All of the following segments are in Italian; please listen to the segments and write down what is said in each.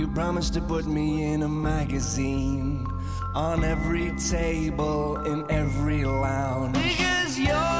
You promised to put me in a magazine on every table in every lounge. Because you're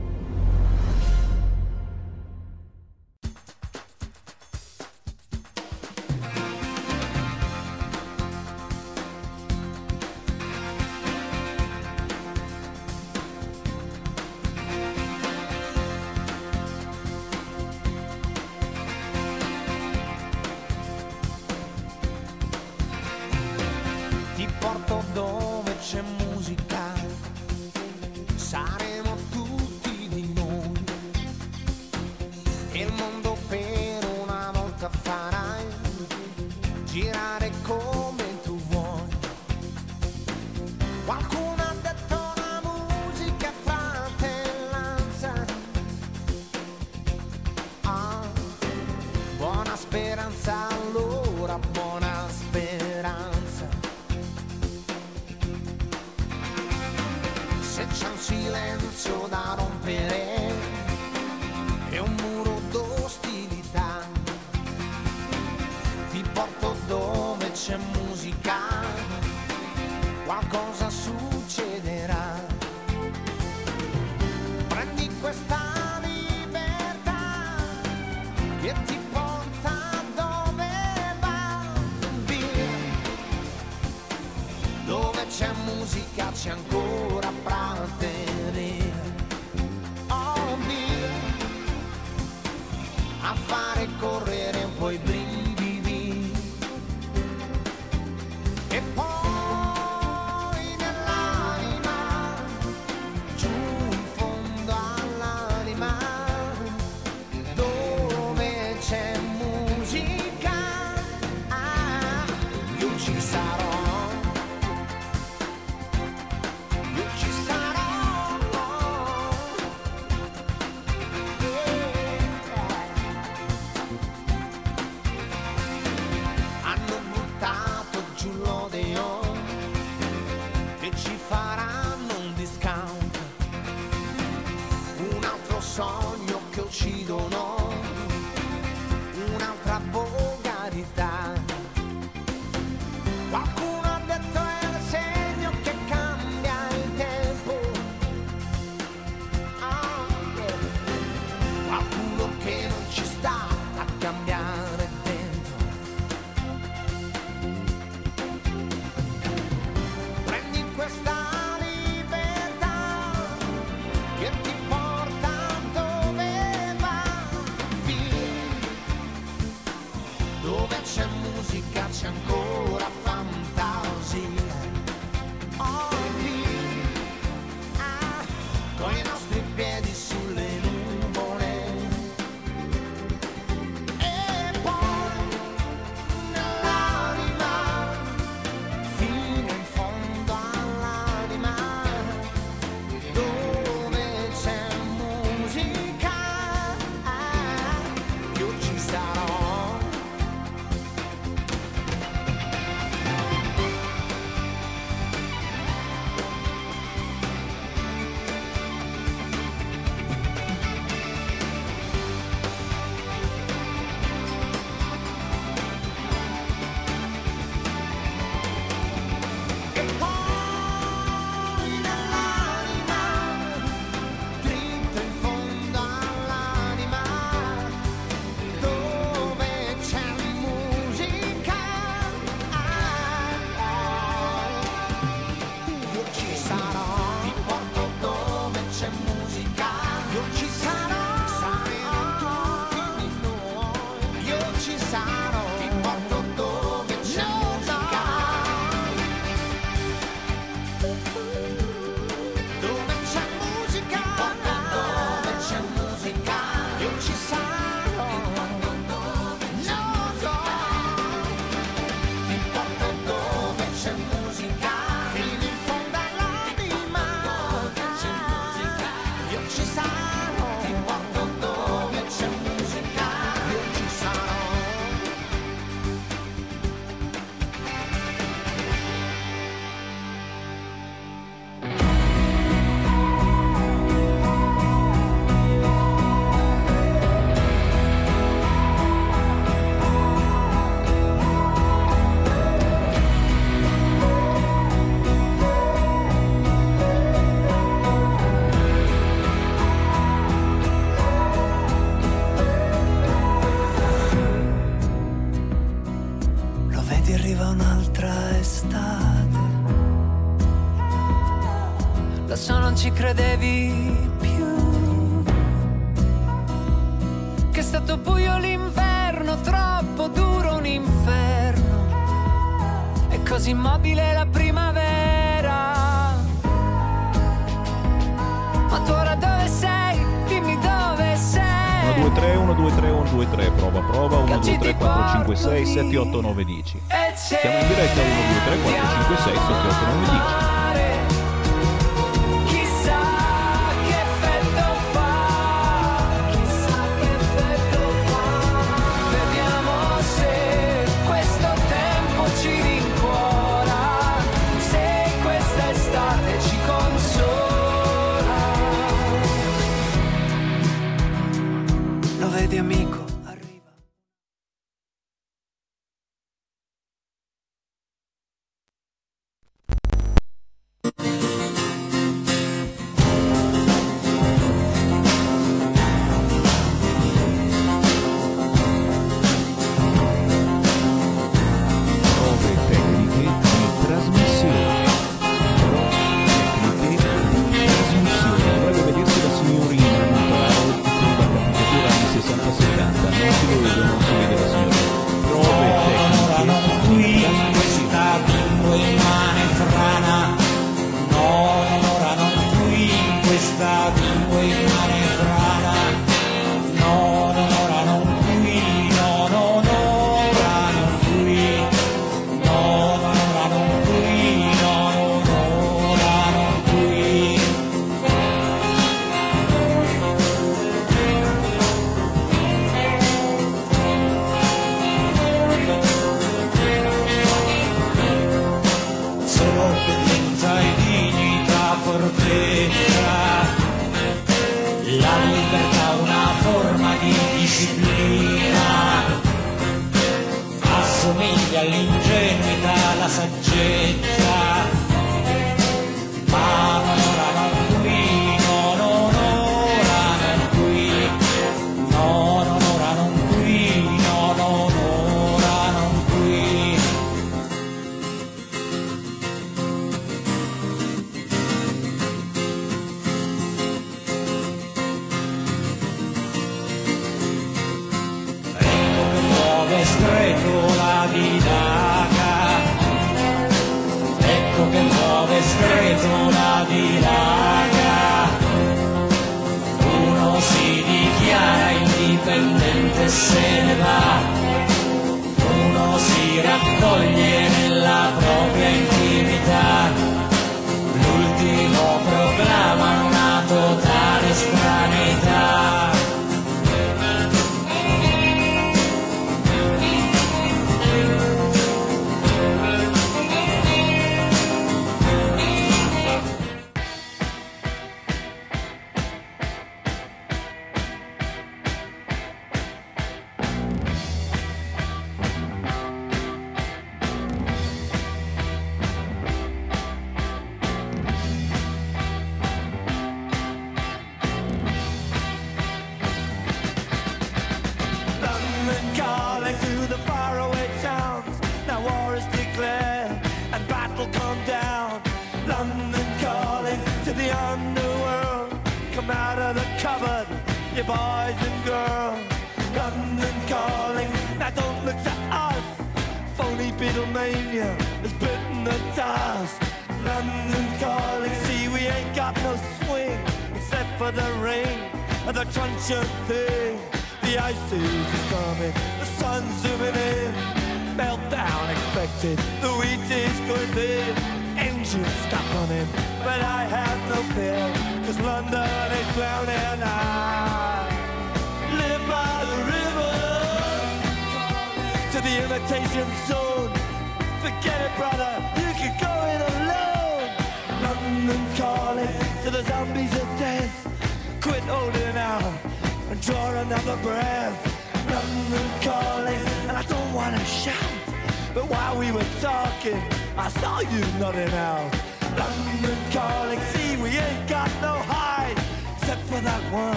I'm.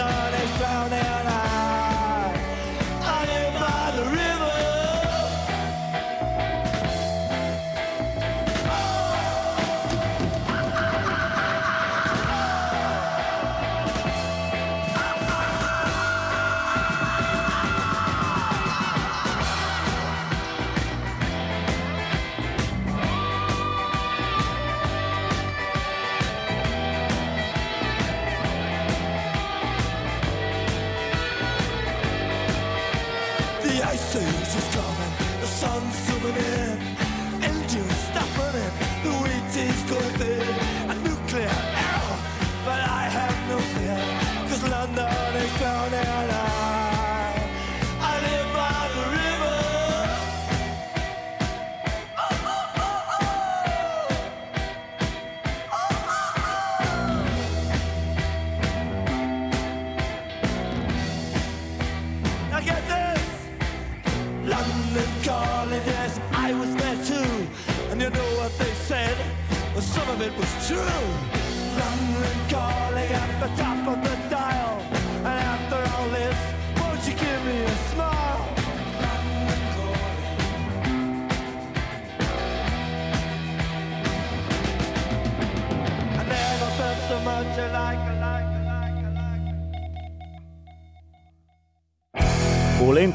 die.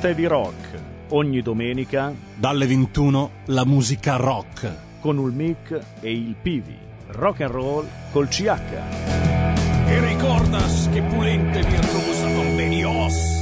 giornate di rock. Ogni domenica dalle 21 la musica rock con il mic e il pivi. Rock and roll col CH. E ricordas che pulente virtuosa con Benios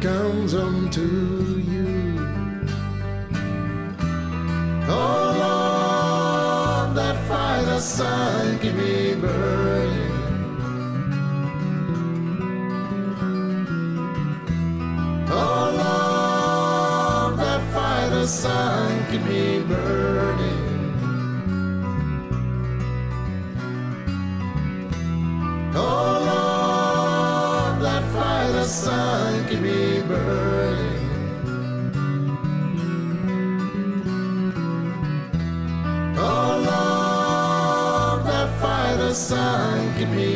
comes unto you. Oh Lord, that fire, that sun, keep me burning. Oh Lord, that fire, that sun. sun can be.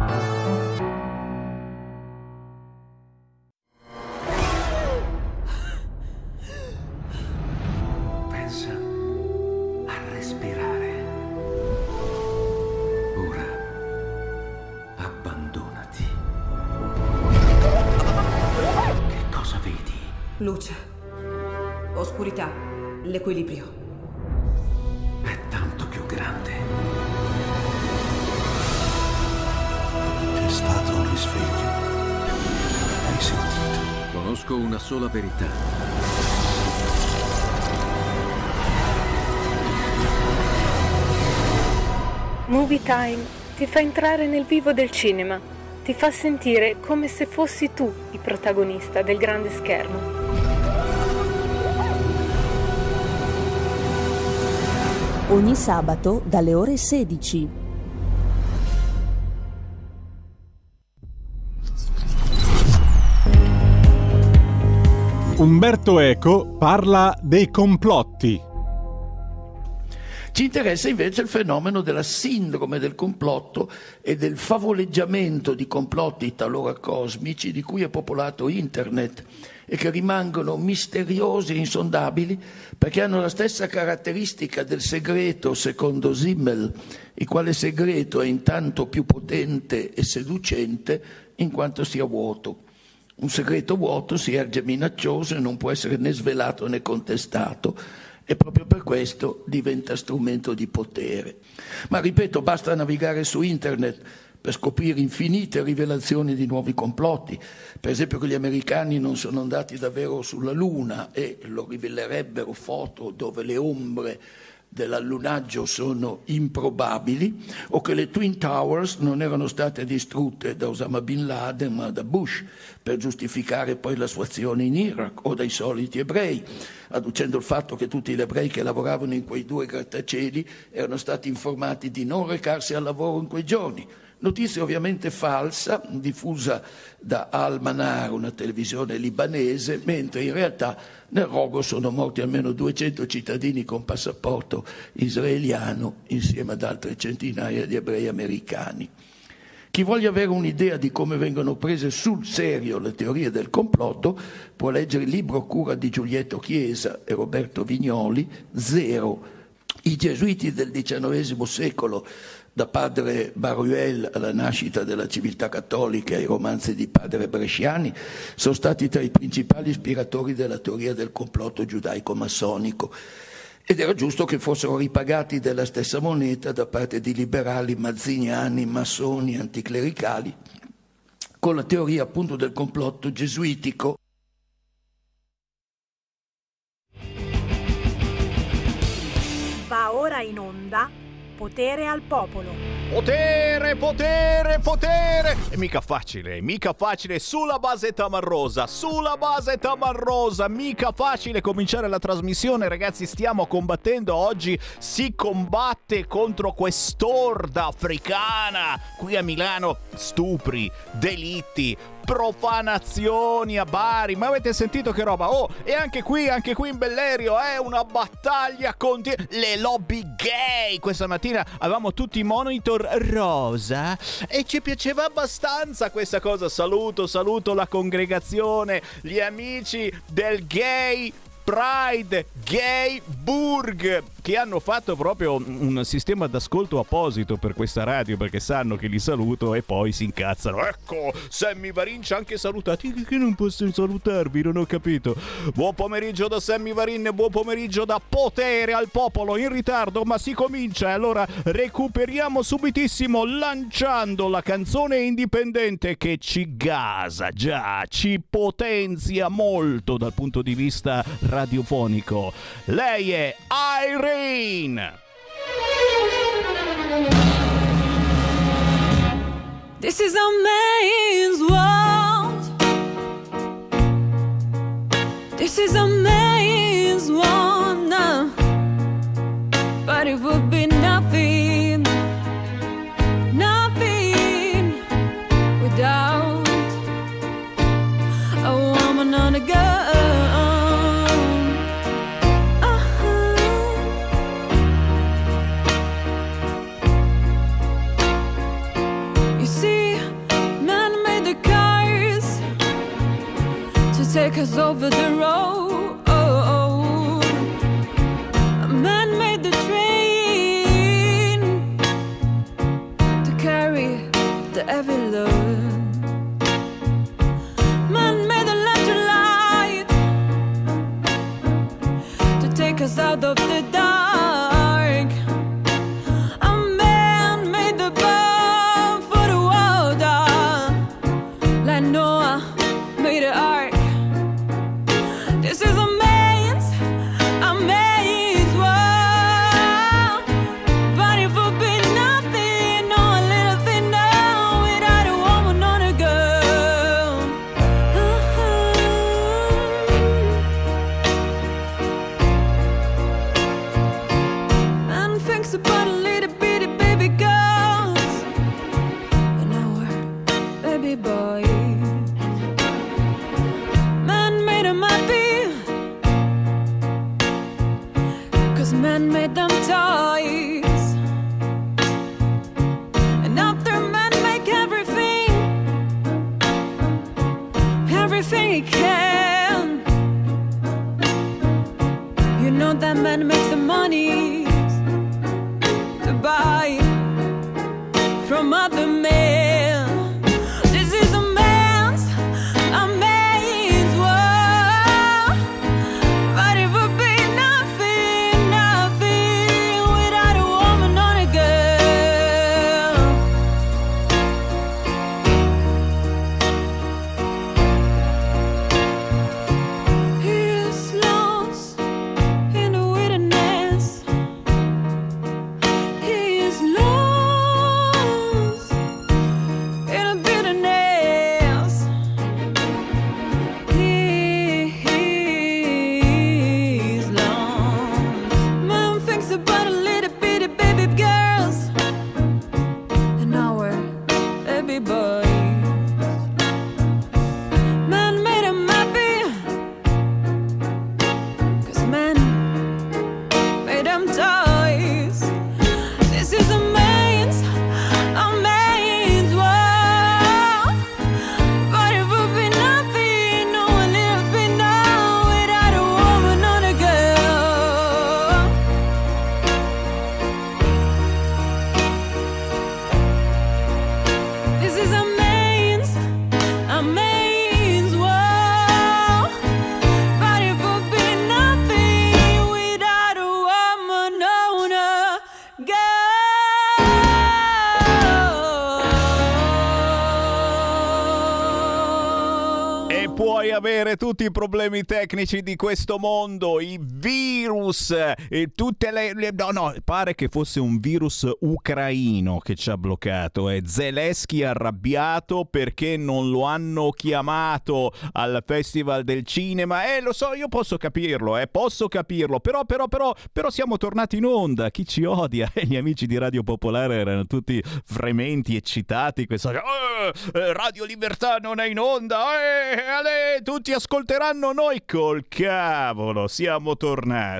Entrare nel vivo del cinema, ti fa sentire come se fossi tu il protagonista del grande schermo. Ogni sabato dalle ore 16. Umberto Eco parla dei complotti. Ci interessa invece il fenomeno della sindrome del complotto e del favoleggiamento di complotti talora cosmici di cui è popolato Internet e che rimangono misteriosi e insondabili perché hanno la stessa caratteristica del segreto secondo Simmel, il quale segreto è intanto più potente e seducente in quanto sia vuoto. Un segreto vuoto si erge minaccioso e non può essere né svelato né contestato e proprio per questo diventa strumento di potere. Ma ripeto, basta navigare su internet per scoprire infinite rivelazioni di nuovi complotti. Per esempio che gli americani non sono andati davvero sulla Luna e lo rivelerebbero foto dove le ombre dell'allunaggio sono improbabili o che le Twin Towers non erano state distrutte da Osama Bin Laden ma da Bush per giustificare poi la sua azione in Iraq o dai soliti ebrei, adducendo il fatto che tutti gli ebrei che lavoravano in quei due grattacieli erano stati informati di non recarsi al lavoro in quei giorni. Notizia ovviamente falsa, diffusa da Al-Manar, una televisione libanese, mentre in realtà nel rogo sono morti almeno 200 cittadini con passaporto israeliano insieme ad altre centinaia di ebrei americani. Chi voglia avere un'idea di come vengono prese sul serio le teorie del complotto può leggere il libro cura di Giulietto Chiesa e Roberto Vignoli, Zero, i gesuiti del XIX secolo da padre Baruel alla nascita della civiltà cattolica e ai romanzi di padre Bresciani, sono stati tra i principali ispiratori della teoria del complotto giudaico-massonico. Ed era giusto che fossero ripagati della stessa moneta da parte di liberali mazziniani, massoni, anticlericali, con la teoria appunto del complotto gesuitico. Va ora in onda Potere al popolo. Potere, potere, potere! E mica facile, mica facile sulla base tamarrosa, sulla base tamarrosa, mica facile cominciare la trasmissione, ragazzi, stiamo combattendo oggi, si combatte contro quest'orda africana qui a Milano, stupri, delitti, profanazioni a Bari. Ma avete sentito che roba? Oh, e anche qui, anche qui in Bellerio è una battaglia continua. Le lobby gay. Questa mattina avevamo tutti i monitor rosa e ci piaceva abbastanza questa cosa. Saluto, saluto la congregazione, gli amici del gay Pride Gay Burg che hanno fatto proprio un sistema d'ascolto apposito per questa radio perché sanno che li saluto e poi si incazzano. Ecco, Sammy Varin ci ha anche salutati. Che non posso salutarvi, non ho capito. Buon pomeriggio da Sammy Varin, buon pomeriggio da Potere al Popolo. In ritardo, ma si comincia. Allora recuperiamo subitissimo lanciando la canzone indipendente che ci gasa, già, ci potenzia molto dal punto di vista radiofonico. Lei è Irene. This is a man's world. This is a man's world now. Uh, but it would be take us over the road. A man made the train to carry the heavy load. Tutti i problemi tecnici di questo mondo, i virus, e tutte le, le- No, no, pare che fosse un virus ucraino che ci ha bloccato. È Zelensky arrabbiato perché non lo hanno chiamato al Festival del Cinema. Eh, lo so, io posso capirlo, eh, posso capirlo. Però, però, però, però siamo tornati in onda. Chi ci odia? E gli amici di Radio Popolare erano tutti frementi, eccitati. Questa... "Eh, eh, Radio Libertà non è in onda. Eh, ale, tutti ascolteranno noi. Col cavolo, siamo tornati.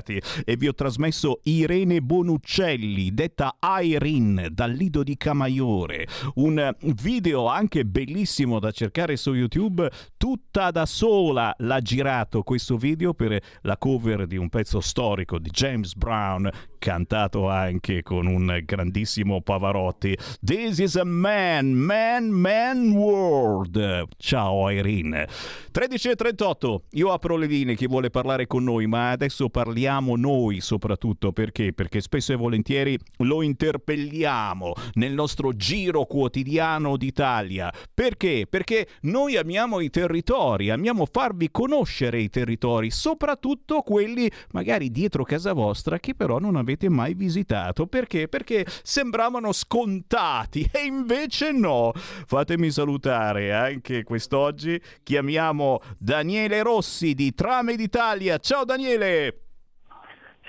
E vi ho trasmesso Irene Bonuccelli, detta Irene, dal Lido di Camaiore. Un video anche bellissimo da cercare su YouTube. Tutta da sola l'ha girato questo video per la cover di un pezzo storico di James Brown, cantato anche con un grandissimo Pavarotti. This is a man, man, man world. Ciao Irene. 13.38, io apro le linee, chi vuole parlare con noi, ma adesso parliamo noi soprattutto perché? Perché spesso e volentieri lo interpelliamo nel nostro giro quotidiano d'Italia. Perché? Perché noi amiamo i territori, amiamo farvi conoscere i territori, soprattutto quelli magari dietro casa vostra che però non avete mai visitato. Perché? Perché sembravano scontati e invece no. Fatemi salutare anche quest'oggi. Chiamiamo Daniele Rossi di Trame d'Italia. Ciao Daniele!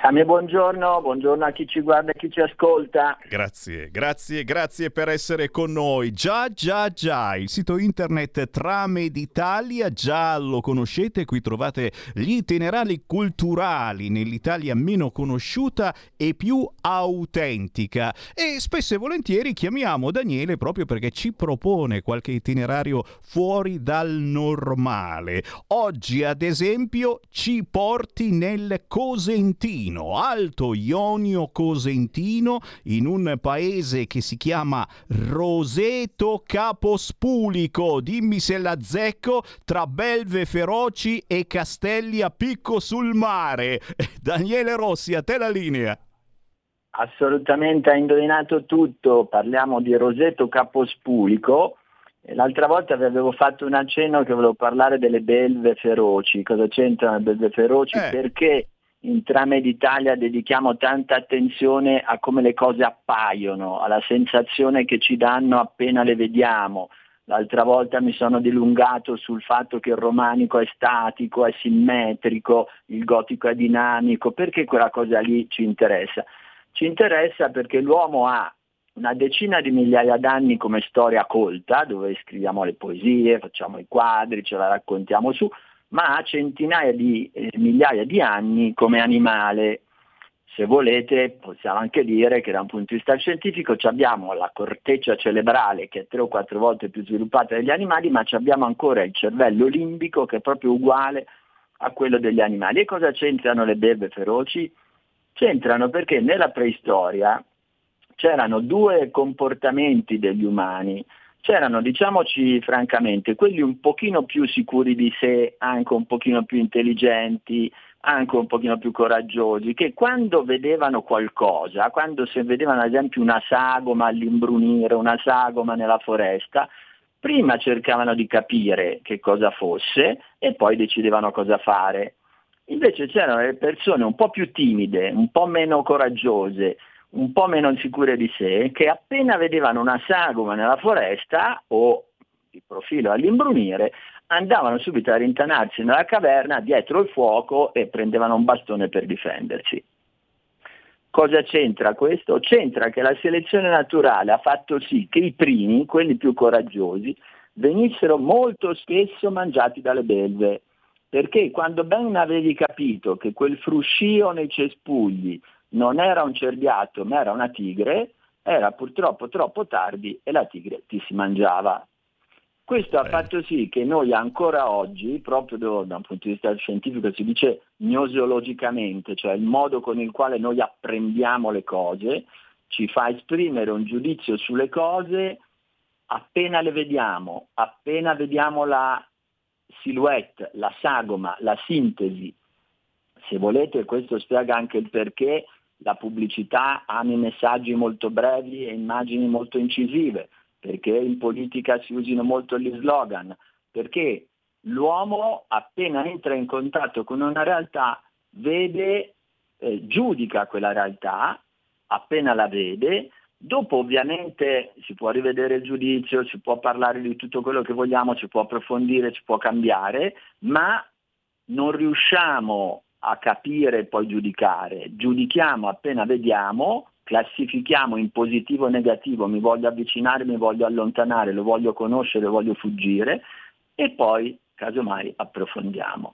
Sami, buongiorno, buongiorno a chi ci guarda e chi ci ascolta. Grazie, grazie, grazie per essere con noi. Già, già, già, il sito internet Trame d'Italia, già lo conoscete, qui trovate gli itinerari culturali nell'Italia meno conosciuta e più autentica. E spesso e volentieri chiamiamo Daniele proprio perché ci propone qualche itinerario fuori dal normale. Oggi, ad esempio, ci porti nel Cosentino. Alto Ionio Cosentino, in un paese che si chiama Roseto Capospulico. Dimmi se la zecco tra belve feroci e castelli a picco sul mare. Daniele Rossi, a te la linea. Assolutamente, ha indovinato tutto. Parliamo di Roseto Capospulico. L'altra volta vi avevo fatto un accenno che volevo parlare delle belve feroci. Cosa c'entrano le belve feroci? Perché in Trame d'Italia dedichiamo tanta attenzione a come le cose appaiono, alla sensazione che ci danno appena le vediamo. L'altra volta mi sono dilungato sul fatto che il romanico è statico, è simmetrico, il gotico è dinamico, perché quella cosa lì ci interessa? Ci interessa perché l'uomo ha una decina di migliaia d'anni come storia colta, dove scriviamo le poesie, facciamo i quadri, ce la raccontiamo su, ma ha centinaia di eh, migliaia di anni come animale. se volete possiamo anche dire che da un punto di vista scientifico abbiamo la corteccia cerebrale che è tre o quattro volte più sviluppata degli animali, ma abbiamo ancora il cervello limbico che è proprio uguale a quello degli animali. E cosa c'entrano le belve feroci? C'entrano perché nella preistoria c'erano due comportamenti degli umani. C'erano, diciamoci francamente, quelli un pochino più sicuri di sé, anche un pochino più intelligenti, anche un pochino più coraggiosi, che quando vedevano qualcosa, quando se vedevano ad esempio una sagoma all'imbrunire, una sagoma nella foresta, prima cercavano di capire che cosa fosse e poi decidevano cosa fare. Invece c'erano le persone un po' più timide, un po' meno coraggiose, un po' meno sicure di sé, che appena vedevano una sagoma nella foresta o di profilo all'imbrunire, andavano subito a rintanarsi nella caverna dietro il fuoco e prendevano un bastone per difendersi. Cosa c'entra questo? C'entra che la selezione naturale ha fatto sì che i primi, quelli più coraggiosi, venissero molto spesso mangiati dalle belve, perché quando ben avevi capito che quel fruscio nei cespugli non era un cerbiato ma era una tigre, era purtroppo troppo tardi e la tigre ti si mangiava. Questo ha fatto sì che noi ancora oggi, proprio da un punto di vista scientifico, si dice gnoseologicamente, cioè il modo con il quale noi apprendiamo le cose, ci fa esprimere un giudizio sulle cose appena le vediamo, appena vediamo la silhouette, la sagoma, la sintesi. Se volete questo spiega anche il perché la pubblicità ama i messaggi molto brevi e immagini molto incisive perché in politica si usino molto gli slogan, perché l'uomo appena entra in contatto con una realtà vede, eh, giudica quella realtà, appena la vede, dopo ovviamente si può rivedere il giudizio, si può parlare di tutto quello che vogliamo, si può approfondire, si può cambiare, ma non riusciamo a capire e poi giudicare, giudichiamo appena vediamo classifichiamo in positivo o negativo, mi voglio avvicinare, mi voglio allontanare, lo voglio conoscere, voglio fuggire e poi casomai approfondiamo.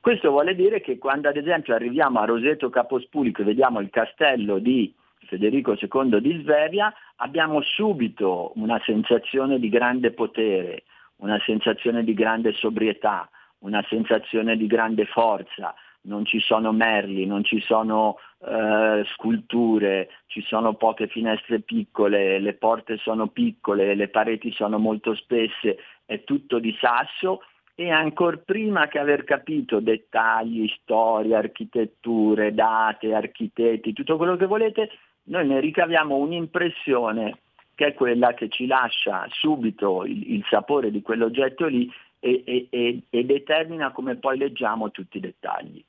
Questo vuole dire che quando ad esempio arriviamo a Roseto Capospulico e vediamo il castello di Federico II di Svevia, abbiamo subito una sensazione di grande potere, una sensazione di grande sobrietà, una sensazione di grande forza, non ci sono merli, non ci sono eh, sculture, ci sono poche finestre piccole, le porte sono piccole, le pareti sono molto spesse, è tutto di sasso e ancora prima che aver capito dettagli, storie, architetture, date, architetti, tutto quello che volete, noi ne ricaviamo un'impressione che è quella che ci lascia subito il, il sapore di quell'oggetto lì e, e, e, e determina come poi leggiamo tutti i dettagli.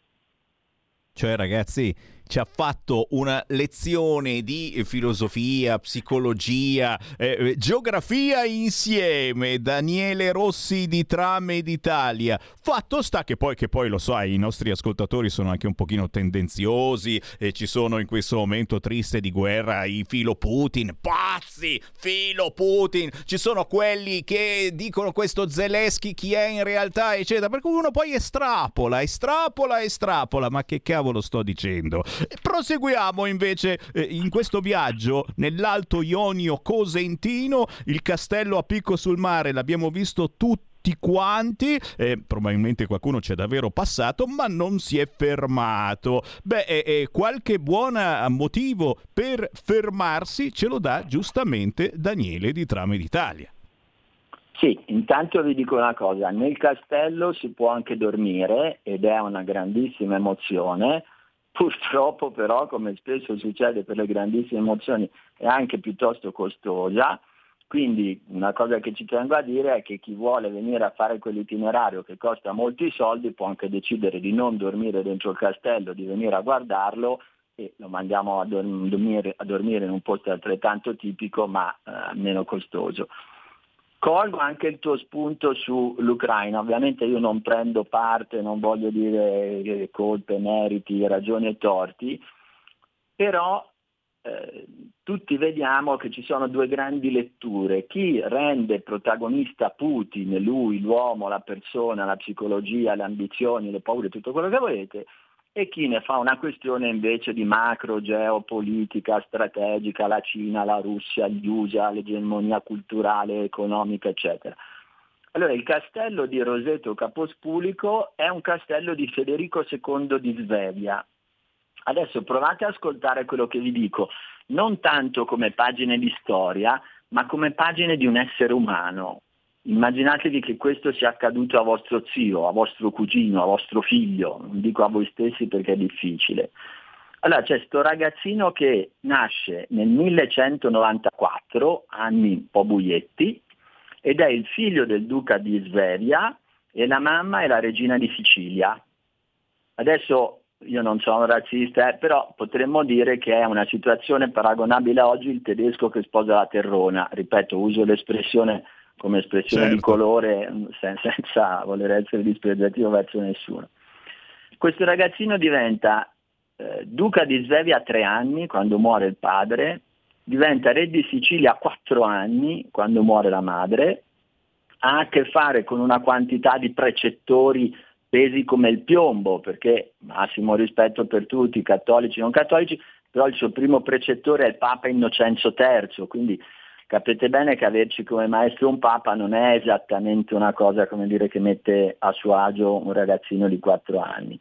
Cioè ragazzi, ci ha fatto una lezione di filosofia, psicologia, eh, eh, geografia insieme, Daniele Rossi di Trame d'Italia. Fatto sta che poi, che poi lo sai, i nostri ascoltatori sono anche un pochino tendenziosi e ci sono in questo momento triste di guerra i filo Putin, pazzi, filo Putin, ci sono quelli che dicono questo Zelensky chi è in realtà, eccetera, per cui uno poi estrapola, estrapola, estrapola, ma che cavolo sto dicendo? Proseguiamo invece eh, in questo viaggio nell'Alto Ionio Cosentino, il castello a picco sul mare, l'abbiamo visto tutti tutti quanti, eh, probabilmente qualcuno c'è davvero passato, ma non si è fermato. Beh, eh, eh, qualche buon motivo per fermarsi ce lo dà giustamente Daniele di Trame d'Italia. Sì, intanto vi dico una cosa, nel castello si può anche dormire ed è una grandissima emozione, Purtroppo però, come spesso succede per le grandissime emozioni, è anche piuttosto costosa, quindi una cosa che ci tengo a dire è che chi vuole venire a fare quell'itinerario che costa molti soldi può anche decidere di non dormire dentro il castello, di venire a guardarlo e lo mandiamo a dormire, a dormire in un posto altrettanto tipico ma eh, meno costoso. Colgo anche il tuo spunto sull'Ucraina, ovviamente io non prendo parte, non voglio dire colpe, meriti, ragioni e torti, però eh, tutti vediamo che ci sono due grandi letture. Chi rende protagonista Putin, lui, l'uomo, la persona, la psicologia, le ambizioni, le paure, tutto quello che volete, e chi ne fa una questione invece di macro geopolitica strategica, la Cina, la Russia, gli USA, l'egemonia culturale, economica, eccetera. Allora, il castello di Roseto Capospulico è un castello di Federico II di Svevia. Adesso provate ad ascoltare quello che vi dico, non tanto come pagine di storia, ma come pagine di un essere umano. Immaginatevi che questo sia accaduto a vostro zio, a vostro cugino, a vostro figlio, non dico a voi stessi perché è difficile. Allora c'è questo ragazzino che nasce nel 1194, anni un po' buietti, ed è il figlio del duca di Svevia e la mamma è la regina di Sicilia. Adesso io non sono razzista, eh, però potremmo dire che è una situazione paragonabile a oggi il tedesco che sposa la terrona. Ripeto, uso l'espressione come espressione Certo. di colore sen- senza voler essere dispregiativo verso nessuno. Questo ragazzino diventa eh, duca di Svevia a tre anni quando muore il padre, diventa re di Sicilia a quattro anni quando muore la madre, ha a che fare con una quantità di precettori pesi come il piombo, perché massimo rispetto per tutti, cattolici e non cattolici, però il suo primo precettore è il Papa Innocenzo III, quindi capite bene che averci come maestro un Papa non è esattamente una cosa come dire, che mette a suo agio un ragazzino di 4 anni.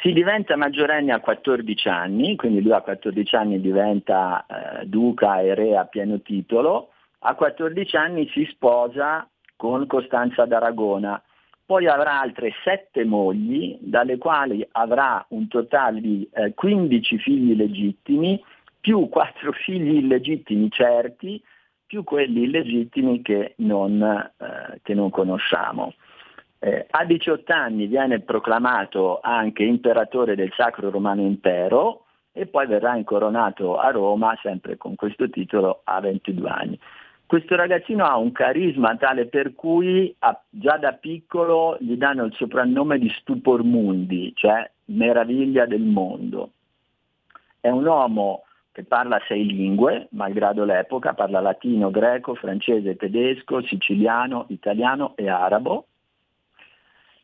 Si diventa maggiorenni a 14 anni, quindi lui a 14 anni diventa eh, duca e re a pieno titolo, a 14 anni si sposa con Costanza d'Aragona, poi avrà altre sette mogli, dalle quali avrà un totale di eh, 15 figli legittimi, più quattro figli illegittimi certi, più quelli illegittimi che non, eh, che non conosciamo. Eh, a 18 anni viene proclamato anche imperatore del Sacro Romano Impero e poi verrà incoronato a Roma, sempre con questo titolo, a 22 anni. Questo ragazzino ha un carisma tale per cui a- già da piccolo gli danno il soprannome di Stupor Mundi, cioè meraviglia del mondo. È un uomo parla sei lingue, malgrado l'epoca, parla latino, greco, francese, tedesco, siciliano, italiano e arabo.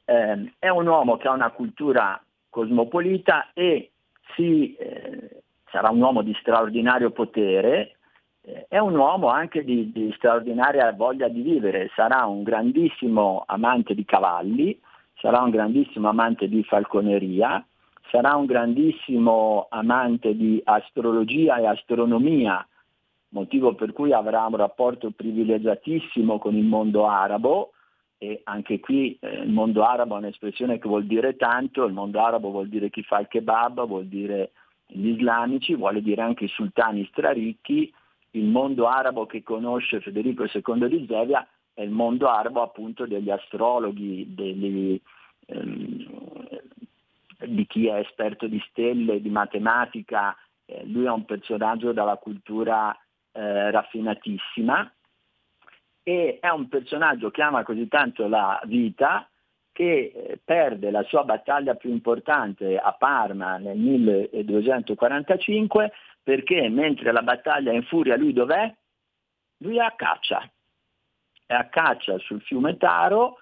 Eh, è un uomo che ha una cultura cosmopolita e si, eh, sarà un uomo di straordinario potere, eh, è un uomo anche di, di straordinaria voglia di vivere, sarà un grandissimo amante di cavalli, sarà un grandissimo amante di falconeria, sarà un grandissimo amante di astrologia e astronomia, motivo per cui avrà un rapporto privilegiatissimo con il mondo arabo e anche qui eh, il mondo arabo è un'espressione che vuol dire tanto, il mondo arabo vuol dire chi fa il kebab, vuol dire gli islamici, vuole dire anche i sultani straricchi, il mondo arabo che conosce Federico II di Svevia è il mondo arabo appunto degli astrologhi, degli, ehm, di chi è esperto di stelle, di matematica, eh, lui è un personaggio dalla cultura eh, raffinatissima e è un personaggio che ama così tanto la vita che eh, perde la sua battaglia più importante a Parma nel 1245 perché mentre la battaglia è in furia lui dov'è? Lui è a caccia, è a caccia sul fiume Taro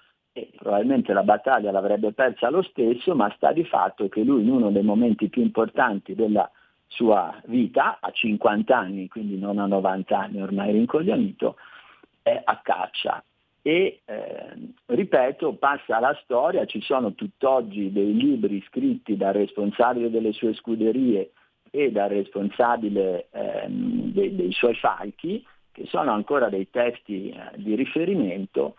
probabilmente la battaglia l'avrebbe persa lo stesso, ma sta di fatto che lui in uno dei momenti più importanti della sua vita, a 50 anni, quindi non a 90 anni ormai rincoglionito, è a caccia. E eh, ripeto passa alla storia, ci sono tutt'oggi dei libri scritti dal responsabile delle sue scuderie e dal responsabile ehm, dei, dei suoi falchi, che sono ancora dei testi eh, di riferimento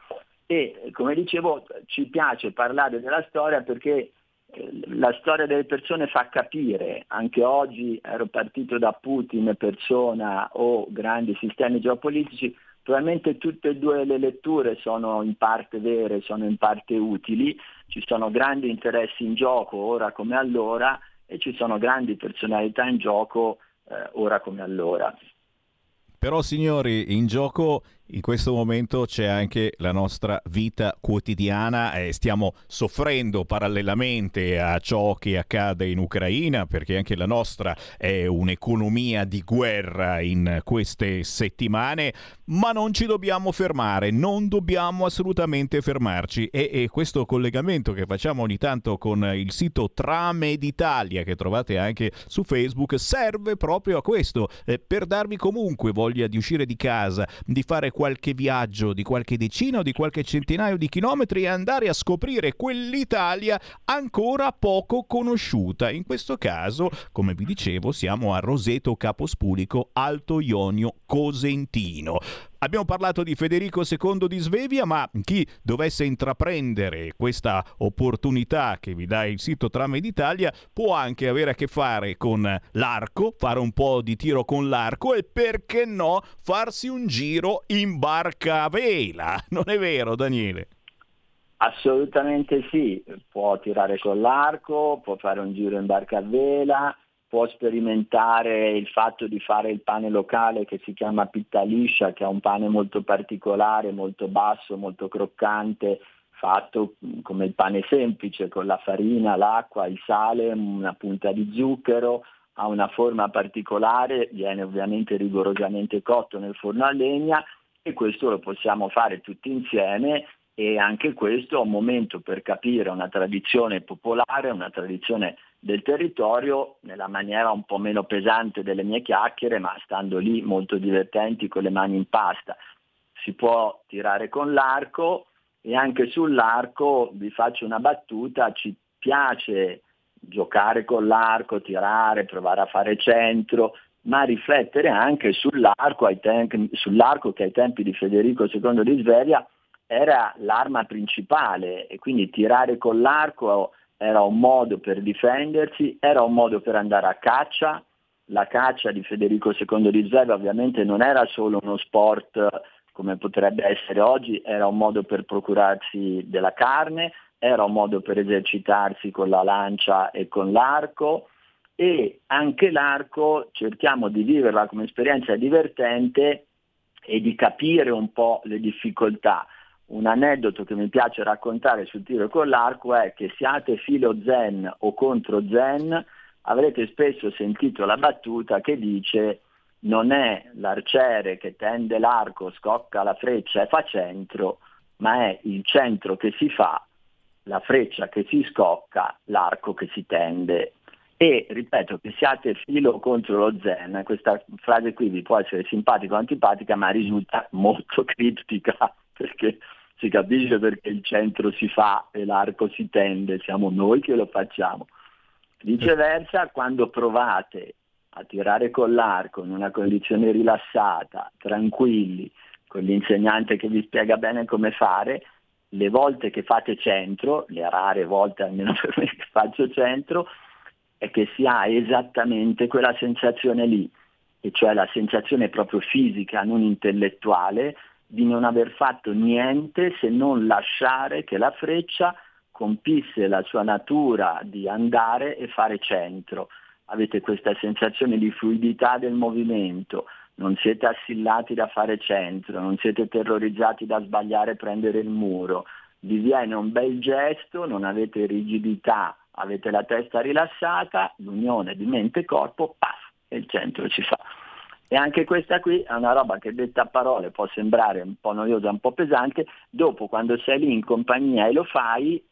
e come dicevo ci piace parlare della storia perché eh, la storia delle persone fa capire, anche oggi ero partito da Putin persona o grandi sistemi geopolitici, probabilmente tutte e due le letture sono in parte vere, sono in parte utili, ci sono grandi interessi in gioco ora come allora e ci sono grandi personalità in gioco eh, ora come allora. Però signori, in gioco in questo momento c'è anche la nostra vita quotidiana e stiamo soffrendo parallelamente a ciò che accade in Ucraina perché anche la nostra è un'economia di guerra in queste settimane, ma non ci dobbiamo fermare, non dobbiamo assolutamente fermarci. E, e questo collegamento che facciamo ogni tanto con il sito Trame d'Italia che trovate anche su Facebook serve proprio a questo, eh, per darvi comunque voglia di uscire di casa, di fare qualche viaggio di qualche decina o di qualche centinaio di chilometri e andare a scoprire quell'Italia ancora poco conosciuta. In questo caso, come vi dicevo, siamo a Roseto Capospulico, Alto Ionio Cosentino. Abbiamo parlato di Federico II di Svevia, ma chi dovesse intraprendere questa opportunità che vi dà il sito Trame d'Italia può anche avere a che fare con l'arco, fare un po' di tiro con l'arco e perché no farsi un giro in barca a vela. Non è vero, Daniele? Assolutamente sì, può tirare con l'arco, può fare un giro in barca a vela, può sperimentare il fatto di fare il pane locale che si chiama pitta liscia, che è un pane molto particolare, molto basso, molto croccante, fatto come il pane semplice, con la farina, l'acqua, il sale, una punta di zucchero, ha una forma particolare, viene ovviamente rigorosamente cotto nel forno a legna e questo lo possiamo fare tutti insieme e anche questo è un momento per capire una tradizione popolare, una tradizione del territorio nella maniera un po' meno pesante delle mie chiacchiere, ma stando lì molto divertenti con le mani in pasta. Si può tirare con l'arco e anche sull'arco vi faccio una battuta, ci piace giocare con l'arco, tirare, provare a fare centro, ma riflettere anche sull'arco, tem- sull'arco che ai tempi di Federico II di Svevia era l'arma principale e quindi tirare con l'arco era un modo per difendersi, era un modo per andare a caccia. La caccia di Federico II di Svevia ovviamente non era solo uno sport come potrebbe essere oggi, era un modo per procurarsi della carne, era un modo per esercitarsi con la lancia e con l'arco e anche l'arco cerchiamo di viverla come esperienza divertente e di capire un po' le difficoltà un aneddoto che mi piace raccontare sul tiro con l'arco è che siate filo zen o contro zen, avrete spesso sentito la battuta che dice non è l'arciere che tende l'arco, scocca la freccia e fa centro, ma è il centro che si fa, la freccia che si scocca, l'arco che si tende. E ripeto che siate filo contro lo zen, questa frase qui vi può essere simpatica o antipatica, ma risulta molto criptica perché si capisce perché il centro si fa e l'arco si tende, siamo noi che lo facciamo. Viceversa, quando provate a tirare con l'arco in una condizione rilassata, tranquilli, con l'insegnante che vi spiega bene come fare, le volte che fate centro, le rare volte almeno per me che faccio centro, è che si ha esattamente quella sensazione lì, e cioè la sensazione proprio fisica, non intellettuale, di non aver fatto niente se non lasciare che la freccia compisse la sua natura di andare e fare centro. Avete questa sensazione di fluidità del movimento, non siete assillati da fare centro, non siete terrorizzati da sbagliare e prendere il muro, vi viene un bel gesto, non avete rigidità, avete la testa rilassata, l'unione di mente e corpo, paf, e il centro ci fa. E anche questa qui è una roba che detta a parole può sembrare un po' noiosa, un po' pesante, dopo quando sei lì in compagnia e lo fai,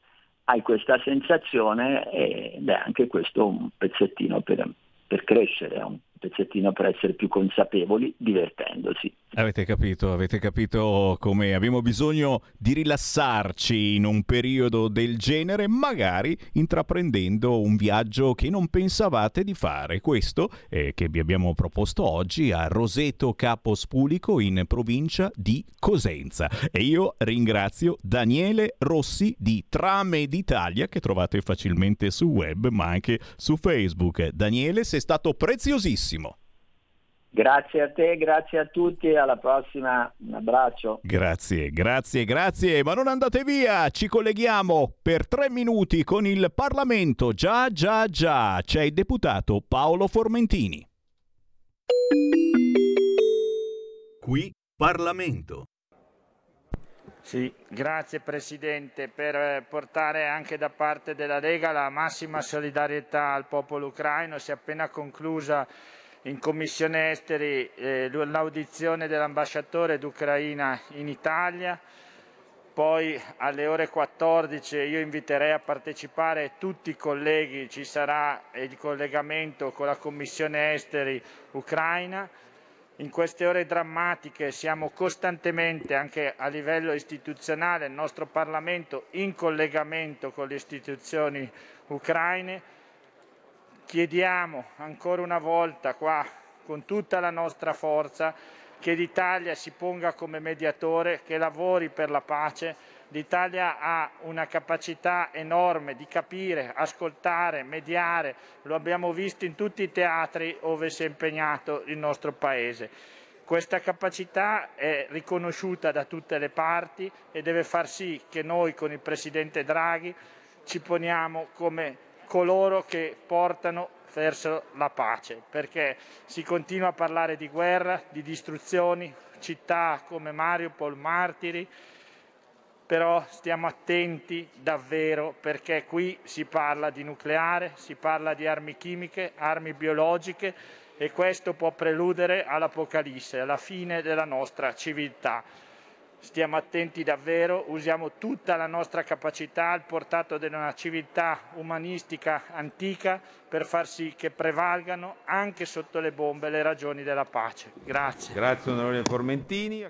hai questa sensazione ed è anche questo un pezzettino per, per crescere, un pezzettino per essere più consapevoli, divertendosi. Avete capito, avete capito come abbiamo bisogno di rilassarci in un periodo del genere, magari intraprendendo un viaggio che non pensavate di fare. Questo è che vi abbiamo proposto oggi a Roseto Capospulico in provincia di Cosenza. E io ringrazio Daniele Rossi di Trame d'Italia che trovate facilmente su web ma anche su Facebook. Daniele, sei stato preziosissimo. Grazie a te, grazie a tutti, alla prossima, un abbraccio. Grazie, grazie, grazie, ma non andate via, ci colleghiamo per tre minuti con il Parlamento, già, già, già, c'è il deputato Paolo Formentini. Qui Parlamento. Sì, grazie Presidente per eh, portare anche da parte della Lega la massima solidarietà al popolo ucraino. Si è appena conclusa in Commissione Esteri eh, l'audizione dell'ambasciatore d'Ucraina in Italia. Poi alle ore 14 io inviterei a partecipare tutti i colleghi, ci sarà il collegamento con la Commissione Esteri Ucraina. In queste ore drammatiche siamo costantemente, anche a livello istituzionale, il nostro Parlamento in collegamento con le istituzioni ucraine. Chiediamo ancora una volta qua, con tutta la nostra forza, che l'Italia si ponga come mediatore, che lavori per la pace. L'Italia ha una capacità enorme di capire, ascoltare, mediare, lo abbiamo visto in tutti i teatri dove si è impegnato il nostro Paese. Questa capacità è riconosciuta da tutte le parti e deve far sì che noi con il Presidente Draghi ci poniamo come coloro che portano verso la pace, perché si continua a parlare di guerra, di distruzioni, città come Mariupol, martiri, però stiamo attenti davvero perché qui si parla di nucleare, si parla di armi chimiche, armi biologiche e questo può preludere all'Apocalisse, alla fine della nostra civiltà. Stiamo attenti davvero, usiamo tutta la nostra capacità al portato di una civiltà umanistica antica per far sì che prevalgano anche sotto le bombe le ragioni della pace. Grazie. Grazie onorevole Formentini.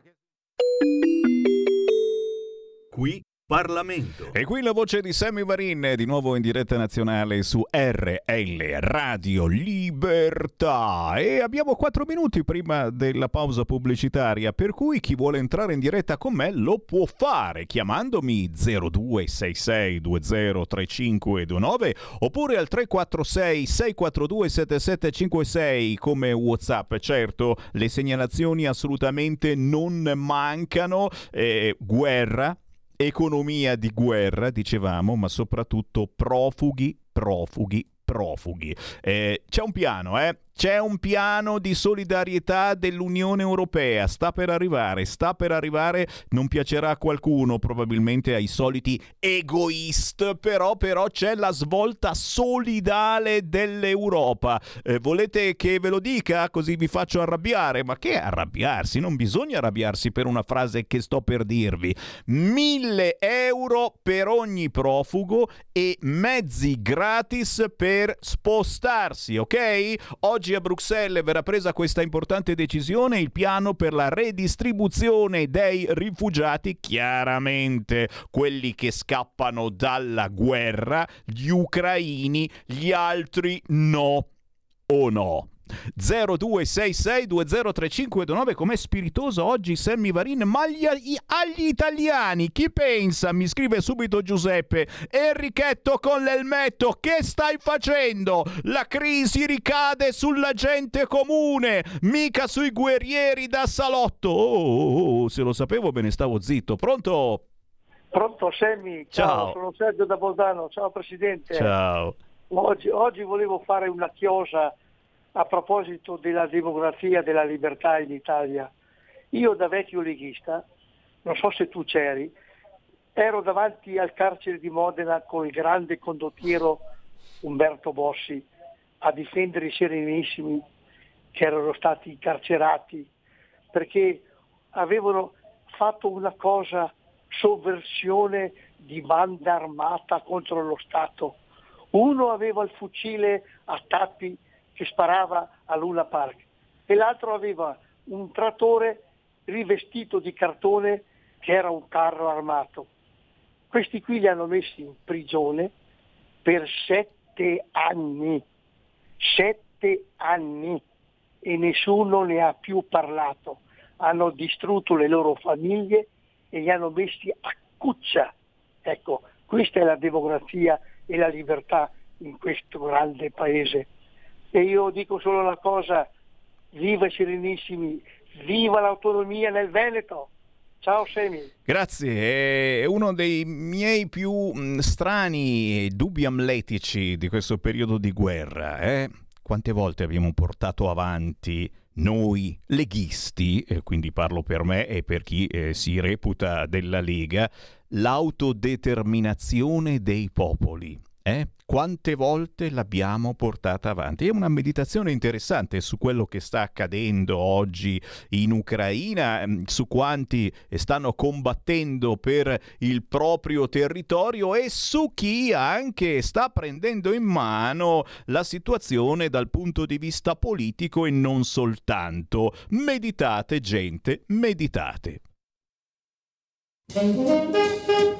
Qui Parlamento. E qui la voce di Sammy Varin, di nuovo in diretta nazionale su RL Radio Libertà. E abbiamo quattro minuti prima della pausa pubblicitaria, per cui chi vuole entrare in diretta con me lo può fare chiamandomi 0266203529 oppure al 346 642 7756 come WhatsApp. Certo, le segnalazioni assolutamente non mancano. Eh, guerra, economia di guerra, dicevamo, ma soprattutto profughi, profughi, profughi. Eh, c'è un piano, eh? C'è un piano di solidarietà dell'Unione Europea, sta per arrivare, sta per arrivare, non piacerà a qualcuno, probabilmente ai soliti egoist, però, però c'è la svolta solidale dell'Europa. Eh, volete che ve lo dica? Così vi faccio arrabbiare, ma che arrabbiarsi? Non bisogna arrabbiarsi per una frase che sto per dirvi. Mille euro per ogni profugo e mezzi gratis per spostarsi, ok? Oggi Oggi a Bruxelles verrà presa questa importante decisione, il piano per la redistribuzione dei rifugiati, chiaramente quelli che scappano dalla guerra, gli ucraini, gli altri no o no. 0266203529 com'è spiritoso oggi Sammy Varin ma gli, agli italiani? Chi pensa? Mi scrive subito Giuseppe. Enrichetto con l'elmetto che stai facendo? La crisi ricade sulla gente comune mica sui guerrieri da salotto. Oh, oh, oh, se lo sapevo me ne stavo zitto. Pronto? Pronto Sammy, ciao, Ciao. sono Sergio da Bolzano, ciao Presidente. ciao. Oggi, oggi volevo fare una chiosa a proposito della democrazia, della libertà in Italia. Io da vecchio leghista, non so se tu c'eri, ero davanti al carcere di Modena con il grande condottiero Umberto Bossi a difendere i serenissimi che erano stati incarcerati perché avevano fatto una cosa sovversione di banda armata contro lo Stato. Uno aveva il fucile a tappi che sparava a Luna Park e l'altro aveva un trattore rivestito di cartone che era un carro armato. Questi qui li hanno messi in prigione per sette anni, sette anni e nessuno ne ha più parlato. Hanno distrutto le loro famiglie e li hanno messi a cuccia. Ecco, questa è la democrazia e la libertà in questo grande paese. E io dico solo una cosa, viva Serenissimi, viva l'autonomia nel Veneto. Ciao Semi. Grazie, è uno dei miei più strani dubbi amletici di questo periodo di guerra. Eh? Quante volte abbiamo portato avanti noi leghisti, eh, quindi parlo per me e per chi eh, si reputa della Lega, l'autodeterminazione dei popoli. Eh? Quante volte l'abbiamo portata avanti? È una meditazione interessante su quello che sta accadendo oggi in Ucraina, ehm, su quanti stanno combattendo per il proprio territorio e su chi anche sta prendendo in mano la situazione dal punto di vista politico e non soltanto. Meditate gente, meditate.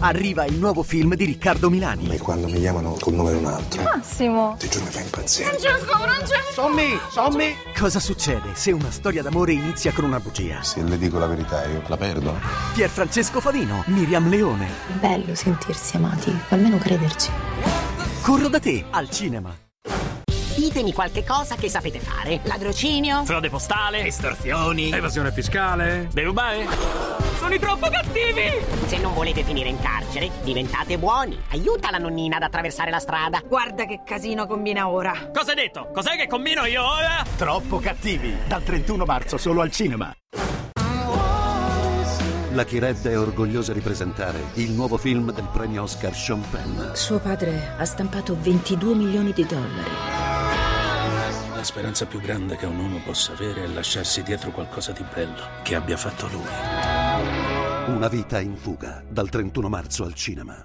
Arriva il nuovo film di Riccardo Milani. E quando mi chiamano col nome di un altro, Massimo. ti giuro mi fa impazzire. Francesco, Francesco. Sommi, sommi. Cosa succede se una storia d'amore inizia con una bugia? Se le dico la verità io la perdo. Pier Francesco Favino, Miriam Leone. È bello sentirsi amati, almeno crederci. Corro da te al cinema. Ditemi qualche cosa che sapete fare. Ladrocinio? Frode postale? Estorsioni. Evasione fiscale? Derubare? Sono i troppo cattivi! Se non volete finire in carcere, diventate buoni. Aiuta la nonnina ad attraversare la strada. Guarda che casino combina ora. Cosa hai detto? Cos'è che combino io ora? Troppo cattivi. Dal 31 marzo solo al cinema. La Chiredda è orgogliosa di presentare il nuovo film del premio Oscar Sean Penn. Suo padre ha stampato 22 milioni di dollari. La speranza più grande che un uomo possa avere è lasciarsi dietro qualcosa di bello che abbia fatto lui. Una vita in fuga, dal 31 marzo al cinema.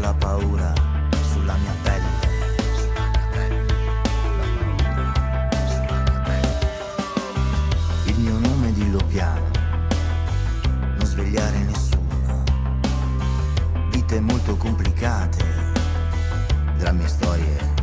La paura sulla mia pelle. Il mio nome dillo piano, non svegliare nessuno. Vite molto complicate, drammi e storie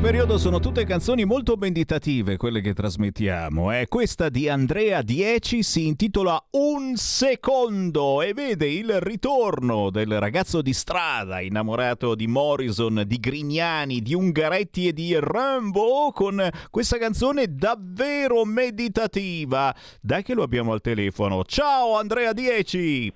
periodo sono tutte canzoni molto meditative quelle che trasmettiamo. Eh. Questa di Andrea 10 si intitola Un secondo e vede il ritorno del ragazzo di strada innamorato di Morrison, di Grignani, di Ungaretti e di Rambo con questa canzone davvero meditativa. Dai che lo abbiamo al telefono. Ciao Andrea 10!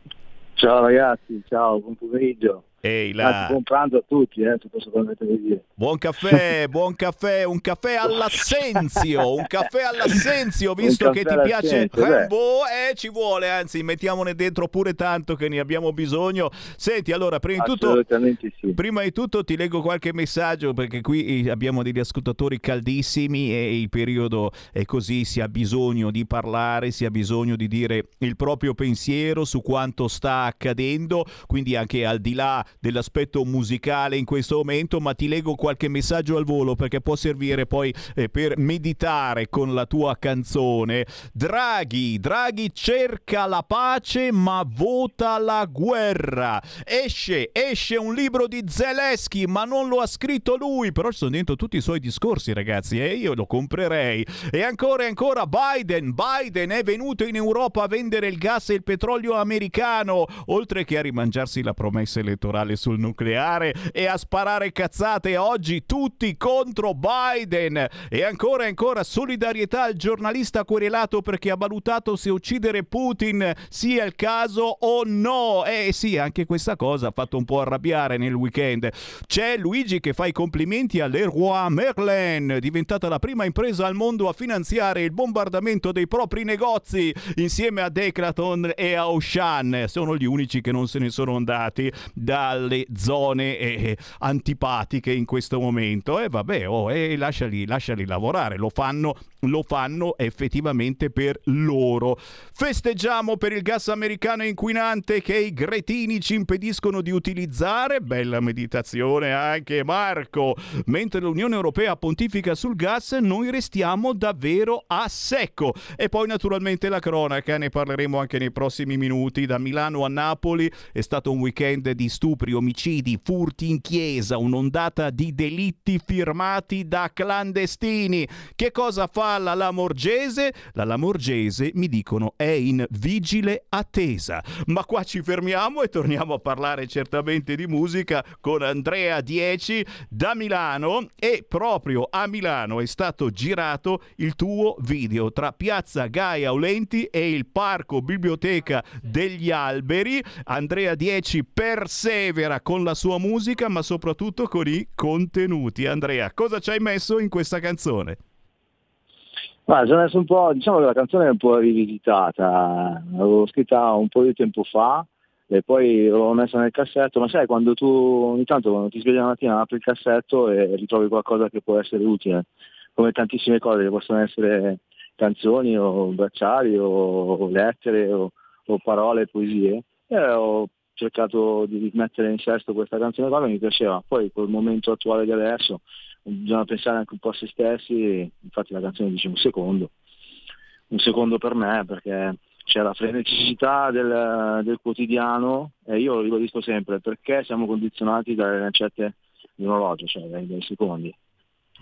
Ciao ragazzi, ciao, buon pomeriggio. Ehi là. buon pranzo a tutti, eh, se posso permettere di dire. Buon caffè, buon caffè, un caffè all'assenzio, un caffè all'assenzio, visto Un che caffè ti piace. Rambo, eh, ci vuole, anzi, mettiamone dentro pure tanto che ne abbiamo bisogno. Senti, allora, prima di tutto, sì. prima di tutto ti leggo qualche messaggio perché qui eh, abbiamo degli ascoltatori caldissimi e il periodo è così, si ha bisogno di parlare, si ha bisogno di dire il proprio pensiero su quanto sta accadendo, quindi anche al di là dell'aspetto musicale in questo momento, ma ti leggo qualche messaggio al volo perché può servire poi eh, per meditare con la tua canzone. Draghi, Draghi cerca la pace ma vota la guerra. Esce, esce un libro di Zelensky, ma non lo ha scritto lui, però ci sono dentro tutti i suoi discorsi, ragazzi, e io lo comprerei. E ancora e ancora Biden, Biden è venuto in Europa a vendere il gas e il petrolio americano, oltre che a rimangiarsi la promessa elettorale sul nucleare e a sparare cazzate oggi tutti contro Biden. E ancora e ancora solidarietà al giornalista querelato perché ha valutato se uccidere Putin sia il caso o no. Eh sì, anche questa cosa ha fatto un po' arrabbiare nel weekend. C'è Luigi che fa i complimenti a Leroy Merlin, diventata la prima impresa al mondo a finanziare il bombardamento dei propri negozi insieme a Declaton e a Auchan. Sono gli unici che non se ne sono andati dalle zone eh, antipatiche in questo momento. E vabbè, oh, eh, lasciali, lasciali lavorare, lo fanno, lo fanno effettivamente per loro. Festeggiamo per il gas americano inquinante che i gretini ci impediscono di utilizzare. Bella meditazione anche Marco. Mentre l'Unione Europea pontifica sul gas, noi restiamo davvero a secco. E poi naturalmente la cronaca, ne parleremo anche nei prossimi minuti. Da Milano a Napoli è stato un weekend di stupri, omicidi, furti in chiesa, un'ondata di delitti firmati da clandestini. Che cosa fa la Lamorgese? La Lamorgese, mi dicono, è in vigile attesa. Ma qua ci fermiamo e torniamo a parlare certamente di musica con Andrea 10 da Milano e proprio a Milano è stato girato il tuo video tra Piazza Gaia Aulenti e il Parco Biblioteca degli Alberi. Andrea 10 persevera con la sua musica ma soprattutto con i contenuti. Andrea, cosa ci hai messo in questa canzone? Ma ho messo un po', diciamo che la canzone è un po' rivisitata, l'avevo scritta un po' di tempo fa e poi l'ho messa nel cassetto, ma sai quando tu ogni tanto quando ti svegli la mattina apri il cassetto e ritrovi qualcosa che può essere utile, come tantissime cose che possono essere canzoni o bracciali o lettere o, o parole, poesie, e ho cercato di mettere in sesto questa canzone qua che mi piaceva, poi col momento attuale di adesso bisogna pensare anche un po' a se stessi, infatti la canzone dice un secondo, un secondo per me perché c'è la freneticità del, del quotidiano e io lo ribadisco sempre perché siamo condizionati dalle lancette di un orologio, cioè dai, dai secondi.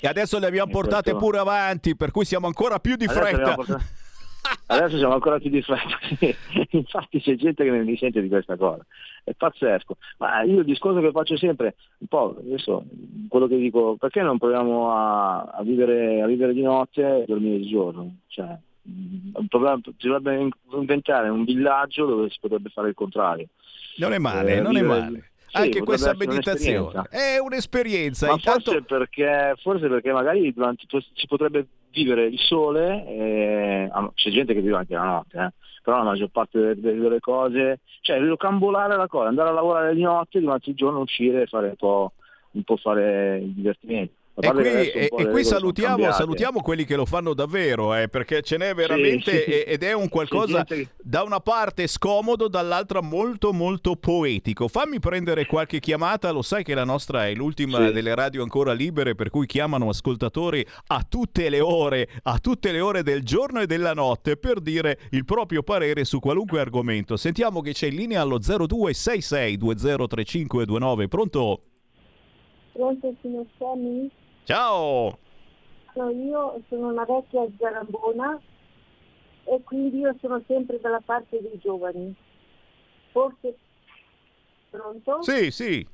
E adesso le abbiamo E portate questo- pure avanti, per cui siamo ancora più di Adesso fretta. Adesso siamo ancora più di fretta, sì. infatti c'è gente che non mi sente di questa cosa, è pazzesco. Ma io il discorso che faccio sempre, un po' adesso quello che dico, perché non proviamo a, a vivere, a vivere di notte e dormire di giorno? Cioè, mh, proviamo- si dovrebbe inventare un villaggio dove si potrebbe fare il contrario. Non è male, Eh, non è male. sì, Anche questa meditazione è un'esperienza. Ma Intanto forse, perché, forse perché magari durante, si potrebbe vivere il sole, e, ah, c'è gente che vive anche la notte, eh, però la maggior parte delle, delle- cose, cioè cambolare la cosa, andare a lavorare di notte, durante il giorno uscire e fare un po', un po' fare il divertimento. E qui, e- e qui salutiamo, salutiamo quelli che lo fanno davvero, eh, perché ce n'è veramente sì. e- ed è un qualcosa da una parte scomodo, dall'altra molto molto poetico. Fammi prendere qualche chiamata, lo sai che la nostra è l'ultima Sì. delle radio ancora libere, per cui chiamano ascoltatori a tutte le ore, a tutte le ore del giorno e della notte per dire il proprio parere su qualunque argomento. Sentiamo che c'è in linea allo 0266 203529. Pronto? Pronto signor Sammy? Ciao! io sono una vecchia zarambona e quindi io sono sempre dalla parte dei giovani. Forse pronto? Sì, sì.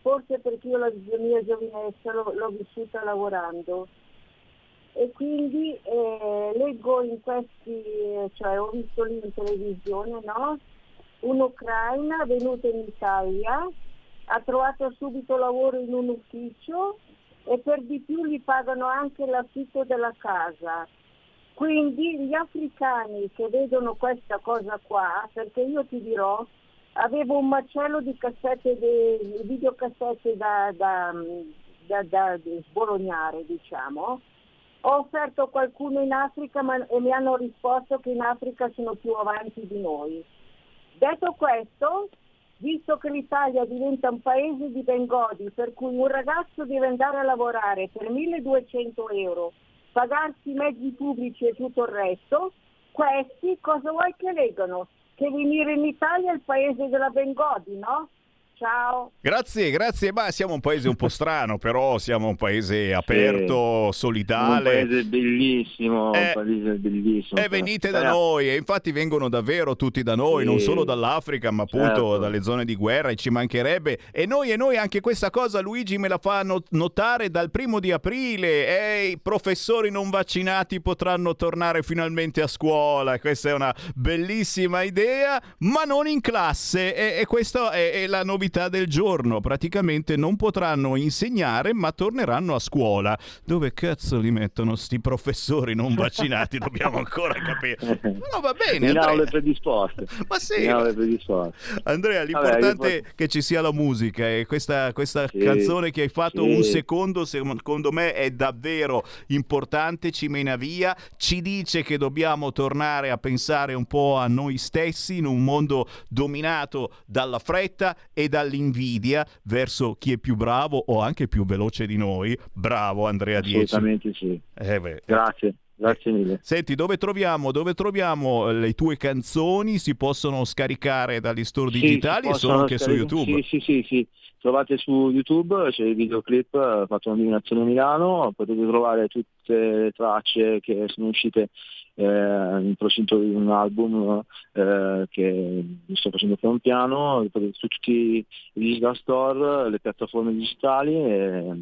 Forse perché io la mia giovinezza l'ho, l'ho vissuta lavorando e quindi eh, leggo in questi, cioè ho visto lì in televisione, no? Un'Ucraina venuta in Italia, ha trovato subito lavoro in un ufficio e per di più gli pagano anche l'affitto della casa. Quindi gli africani che vedono questa cosa qua, perché io ti dirò, avevo un macello di cassette, di videocassette da, da, da, da sbolognare, diciamo. Ho offerto a qualcuno in Africa ma, e mi hanno risposto che in Africa sono più avanti di noi. Detto questo, visto che l'Italia diventa un paese di bengodi per cui un ragazzo deve andare a lavorare per 1200 euro, pagarsi i mezzi pubblici e tutto il resto, questi cosa vuoi che legano? Che venire in Italia è il paese della bengodi, no? Ciao. Grazie, grazie. Ma siamo un paese un po' strano, però siamo un paese aperto, solidale. Un paese bellissimo, Eh, un paese bellissimo. E venite da Eh, noi, e infatti vengono davvero tutti da noi, Sì. non solo dall'Africa, ma appunto Certo. dalle zone di guerra, e ci mancherebbe. E noi, e noi anche questa cosa, Luigi me la fa no- notare dal primo di aprile. E i professori non vaccinati potranno tornare finalmente a scuola. Questa è una bellissima idea, ma non in classe. E, e questa è, è la novità del giorno. Praticamente non potranno insegnare, ma torneranno a scuola. Dove cazzo li mettono sti professori non vaccinati? Dobbiamo ancora capire. No, va bene. In Andrea. aule predisposte. Ma sì, aule predisposte. Andrea, Vabbè, l'importante io è che ci sia la musica e questa, questa Sì, canzone che hai fatto sì. un secondo, secondo me è davvero importante, ci mena via, ci dice che dobbiamo tornare a pensare un po' a noi stessi in un mondo dominato dalla fretta e dall'invidia verso chi è più bravo o anche più veloce di noi. Bravo Andrea Dieci. Assolutamente sì. Eh. Grazie, grazie mille. Senti, dove troviamo, dove troviamo le tue canzoni? Si possono scaricare dagli store Sì, digitali e sono anche su scaricare- YouTube. Sì, sì, sì, sì. Trovate su YouTube, c'è il videoclip, ho fatto a Milano, potete trovare tutte le tracce che sono uscite eh, in procinto di un album eh, che sto facendo pian piano, su tutti i digital store, le piattaforme digitali. E,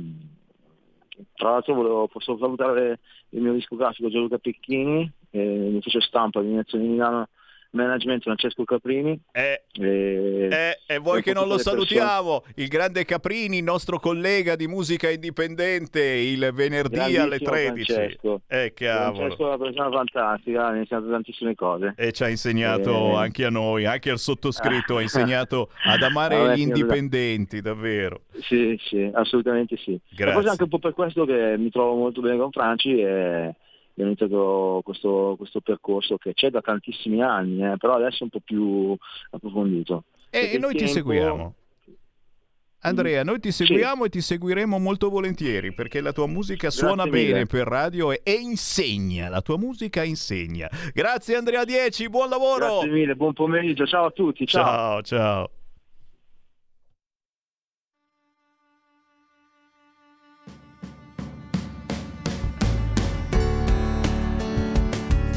tra l'altro volevo, posso salutare il mio discografico Gianluca Pecchini, eh, l'ufficio stampa di Divinazione di Milano Management Francesco Caprini. Eh, e, E vuoi e che non lo le persone- salutiamo? Il grande Caprini, nostro collega di musica indipendente, il venerdì alle Grandissimo 13. Francesco. Eh, cavolo. Francesco è una persona fantastica, ha insegnato tantissime cose. E ci ha insegnato Eh. anche a noi, anche al sottoscritto, ha insegnato ad amare Vabbè, gli indipendenti, davvero. Sì, sì, assolutamente sì. Grazie. E forse anche un po' per questo che mi trovo molto bene con Franci e iniziato questo, questo percorso che c'è da tantissimi anni, eh, però adesso è un po' più approfondito. E, Perché e noi il ti tempo- seguiamo. Andrea, noi ti seguiamo e ti seguiremo molto volentieri perché la tua musica suona bene per radio e, e insegna, la tua musica insegna. Grazie Andrea Dieci, buon lavoro! Grazie mille, buon pomeriggio, ciao a tutti, ciao. ciao. ciao.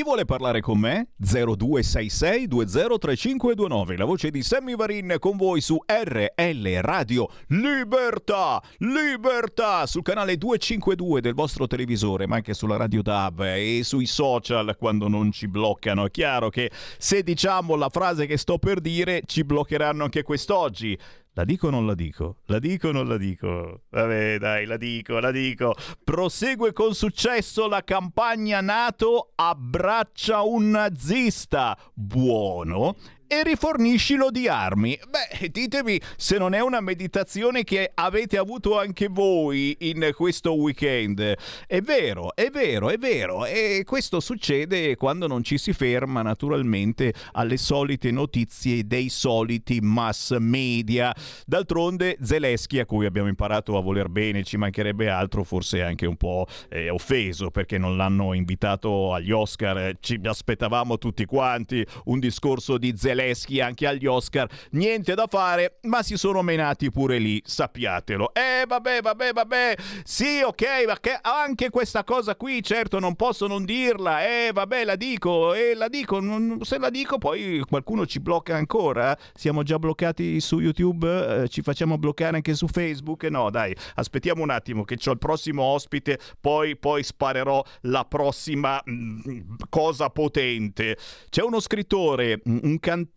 Chi vuole parlare con me? 0266 203529. La voce di Sammy Varin con voi su RL Radio Libertà! Libertà! Sul canale 252 del vostro televisore, ma anche sulla radio DAB e sui social quando non ci bloccano. È chiaro che se diciamo la frase che sto per dire, ci bloccheranno anche quest'oggi. La dico o non la dico? La dico o non la dico? Vabbè, dai, la dico, la dico. Prosegue con successo la campagna NATO Abbraccia un nazista. Buono. E riforniscilo di armi. Beh, ditemi se non è una meditazione che avete avuto anche voi in questo weekend. È vero, è vero, è vero. E questo succede quando non ci si ferma naturalmente alle solite notizie dei soliti mass media. D'altronde Zelensky, a cui abbiamo imparato a voler bene, ci mancherebbe altro, forse anche un po' eh, offeso perché non l'hanno invitato agli Oscar. Ci aspettavamo tutti quanti un discorso di Zelensky anche agli Oscar. Niente da fare, ma si sono menati pure lì, sappiatelo. Eh, vabbè, vabbè, vabbè. Sì, ok, ma che anche questa cosa qui, certo, non posso non dirla. Eh, vabbè, la dico, eh, la dico. Se la dico, poi qualcuno ci blocca ancora. Siamo già bloccati su YouTube, eh, ci facciamo bloccare anche su Facebook. No, dai, aspettiamo un attimo che ho il prossimo ospite, poi, poi sparerò la prossima mh, mm, cosa potente. C'è uno scrittore, un cantante,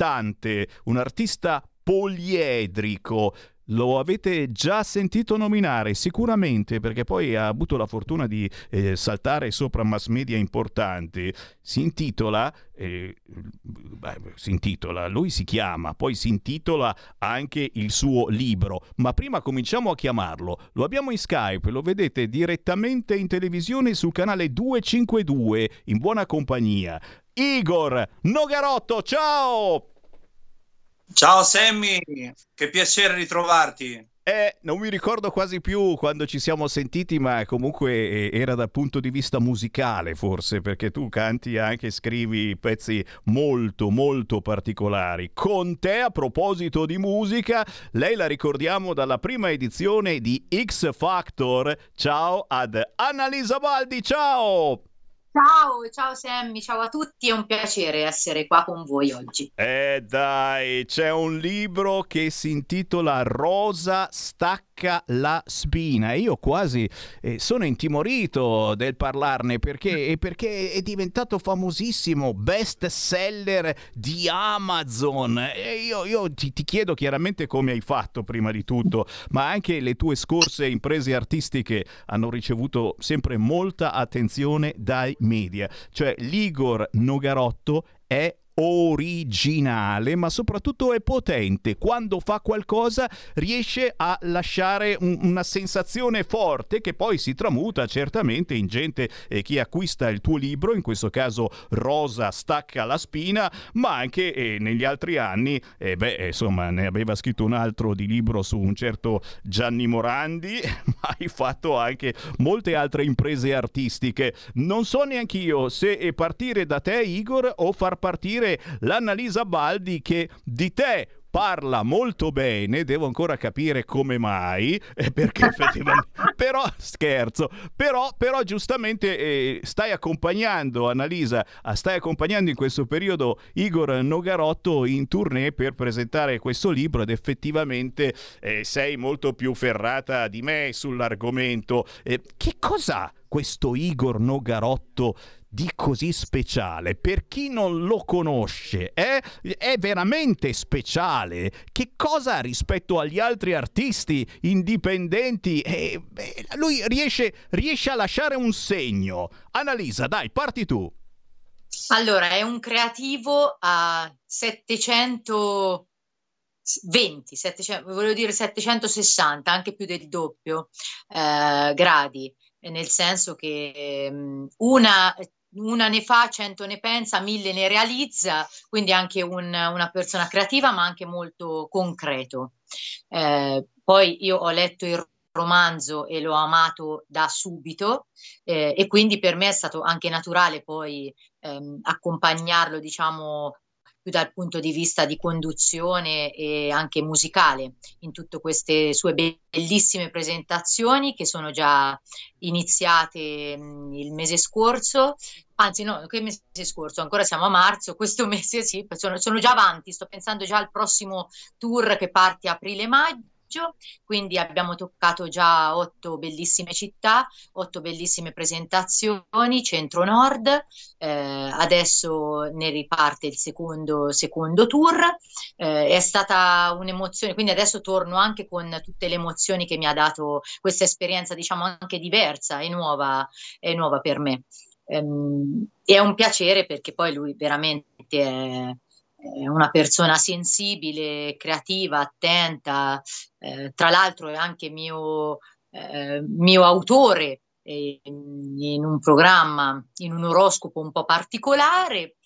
un artista poliedrico lo avete già sentito nominare sicuramente perché poi ha avuto la fortuna di eh, saltare sopra mass media importanti. Si intitola, eh, beh, si intitola, lui si chiama, poi si intitola anche il suo libro. Ma prima cominciamo a chiamarlo. Lo abbiamo in Skype, lo vedete direttamente in televisione sul canale 252 in buona compagnia. Igor Nogarotto, ciao! Ciao Sammy, che piacere ritrovarti. Eh, non mi ricordo quasi più quando ci siamo sentiti, ma comunque eh, era dal punto di vista musicale forse, perché tu canti e anche scrivi pezzi molto molto particolari. Con te, a proposito di musica, lei la ricordiamo dalla prima edizione di X Factor. Ciao ad Annalisa Baldi, ciao! Ciao, ciao Sammy, ciao a tutti, è un piacere essere qua con voi oggi. Eh dai, c'è un libro che si intitola Rosa stacca la spina. Io quasi eh, sono intimorito del parlarne perché, perché è diventato famosissimo, best seller di Amazon. E io, io ti, ti chiedo chiaramente come hai fatto prima di tutto, ma anche le tue scorse imprese artistiche hanno ricevuto sempre molta attenzione dai media. Cioè l'Igor Nogarotto è originale, ma soprattutto è potente. Quando fa qualcosa riesce a lasciare un, una sensazione forte che poi si tramuta certamente in gente eh, che acquista il tuo libro, in questo caso Rosa stacca la spina, ma anche eh, negli altri anni, eh, beh, insomma, ne aveva scritto un altro di libro su un certo Gianni Morandi, ma hai fatto anche molte altre imprese artistiche. Non so neanche io se partire da te, Igor, o far partire sentire l'Annalisa Baldi che di te parla molto bene, devo ancora capire come mai, eh, perché effettivamente, però scherzo, però, però giustamente eh, stai accompagnando, Annalisa, ah, stai accompagnando in questo periodo Igor Nogarotto in tournée per presentare questo libro ed effettivamente eh, sei molto più ferrata di me sull'argomento. Eh, che cos'ha questo Igor Nogarotto di così speciale? Per chi non lo conosce, è, è veramente speciale. Che cosa rispetto agli altri artisti indipendenti? Eh, beh, lui riesce, riesce a lasciare un segno. Annalisa, dai, parti tu. Allora, è un creativo a 720, 700, volevo dire 760, anche più del doppio eh, gradi, nel senso che um, una una ne fa, cento ne pensa, mille ne realizza, quindi anche un, una persona creativa ma anche molto concreto. Eh, poi io ho letto il romanzo e l'ho amato da subito eh, e quindi per me è stato anche naturale poi ehm, accompagnarlo diciamo più dal punto di vista di conduzione e anche musicale in tutte queste sue bellissime presentazioni che sono già iniziate mh, il mese scorso anzi no, che mese scorso, ancora siamo a marzo, questo mese sì, sono, sono già avanti, sto pensando già al prossimo tour che parte aprile-maggio quindi abbiamo toccato già otto bellissime città, otto bellissime presentazioni, centro-nord, eh, adesso ne riparte il secondo, secondo tour, eh, è stata un'emozione, quindi adesso torno anche con tutte le emozioni che mi ha dato questa esperienza, diciamo anche diversa e nuova, e nuova per me. Ehm, è un piacere perché poi lui veramente è è una persona sensibile, creativa, attenta, eh, tra l'altro è anche mio, eh, mio autore eh, in un programma, in un oroscopo un po' particolare.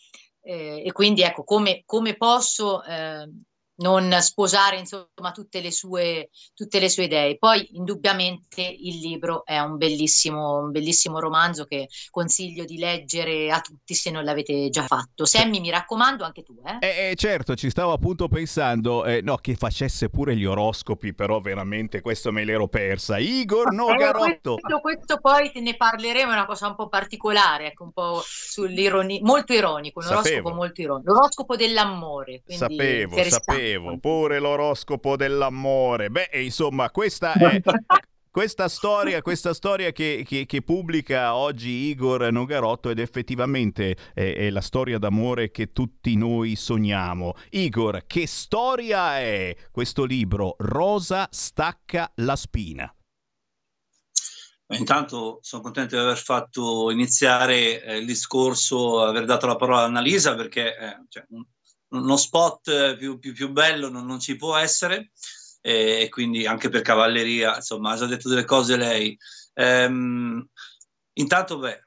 Eh, e quindi ecco come, come posso eh, non sposare insomma tutte le, sue, tutte le sue idee. Poi indubbiamente il libro è un bellissimo, un bellissimo romanzo che consiglio di leggere a tutti se non l'avete già fatto. Sammy, mi raccomando, anche tu. Eh? Eh, eh certo, ci stavo appunto pensando, eh, no, che facesse pure gli oroscopi, però veramente questo me l'ero persa. Igor Nogarotto. Questo, questo poi te ne parleremo, è una cosa un po' particolare, ecco, un po' sull'ironia, molto ironico, un oroscopo Sapevo. molto ironico, l'oroscopo dell'amore. quindi Sapevo, interessante. Sapevo, pure l'oroscopo dell'amore. Beh, insomma, questa è questa storia, questa storia che, che- che pubblica oggi Igor Nogarotto ed effettivamente è, è la storia d'amore che tutti noi sogniamo. Igor, che storia è questo libro? Rosa stacca la spina. Intanto sono contento di aver fatto iniziare eh, il discorso, aver dato la parola a Annalisa perché eh, cioè, un- uno spot più, più- più bello non, non ci può essere e quindi anche per cavalleria, insomma, ha già detto delle cose lei. Ehm, intanto, beh,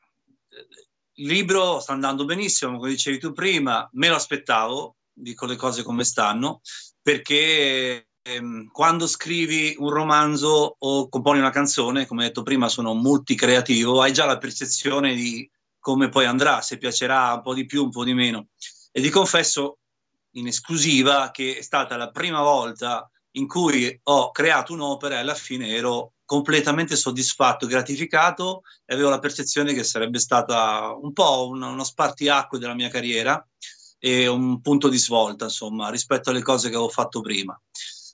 il libro sta andando benissimo, come dicevi tu prima, me lo aspettavo, dico le cose come stanno, perché ehm, quando scrivi un romanzo o componi una canzone, come detto prima, sono multicreativo, hai già la percezione di come poi andrà, se piacerà un po' di più, un po' di meno. E ti confesso in esclusiva che è stata la prima volta in cui ho creato un'opera e alla fine ero completamente soddisfatto, gratificato e avevo la percezione che sarebbe stata un po' un- uno spartiacque della mia carriera e un punto di svolta, insomma, rispetto alle cose che avevo fatto prima.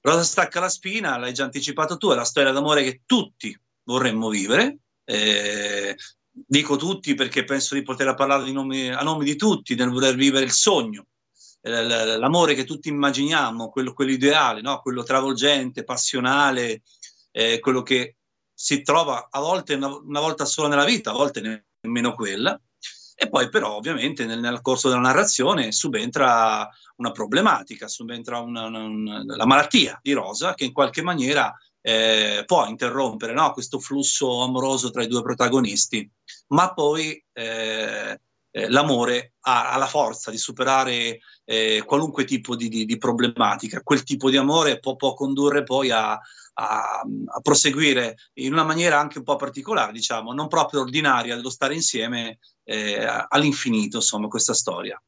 Rosa stacca la spina, l'hai già anticipato tu, è la storia d'amore che tutti vorremmo vivere. Eh, dico tutti perché penso di poter parlare di nomi- a nome di tutti, nel voler vivere il sogno, l'amore che tutti immaginiamo, quello, quello ideale, no? quello travolgente, passionale, eh, quello che si trova a volte una, una volta sola nella vita, a volte ne- nemmeno quella. E poi però ovviamente nel, nel corso della narrazione subentra una problematica, subentra una- una- una- la malattia di Rosa che in qualche maniera eh, può interrompere no, questo flusso amoroso tra i due protagonisti, ma poi eh, eh, l'amore ha, ha la forza di superare eh, qualunque tipo di, di- di problematica. Quel tipo di amore può, può condurre poi a, a- a proseguire in una maniera anche un po' particolare, diciamo, non proprio ordinaria dello stare insieme eh, all'infinito, insomma, questa storia.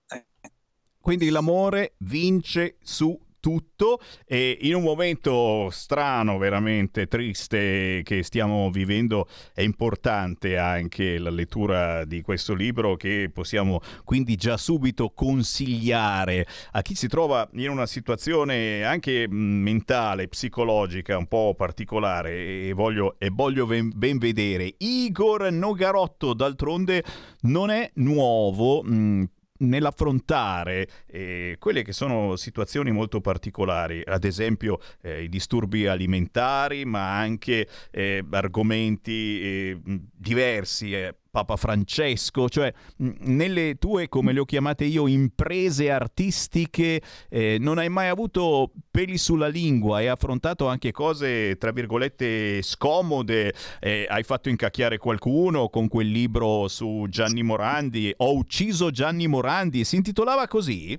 Quindi l'amore vince su tutto e in un momento strano, veramente triste che stiamo vivendo è importante anche la lettura di questo libro che possiamo quindi già subito consigliare a chi si trova in una situazione anche mentale, psicologica un po' particolare e voglio, e voglio ben, ben vedere. Igor Nogarotto d'altronde non è nuovo. mh, nell'affrontare eh, quelle che sono situazioni molto particolari, ad esempio eh, i disturbi alimentari, ma anche eh, argomenti eh, diversi. Papa Francesco, cioè nelle tue, come le ho chiamate io, imprese artistiche, eh, non hai mai avuto peli sulla lingua, hai affrontato anche cose, tra virgolette, scomode, eh, hai fatto incacchiare qualcuno con quel libro su Gianni Morandi, Ho ucciso Gianni Morandi, si intitolava così?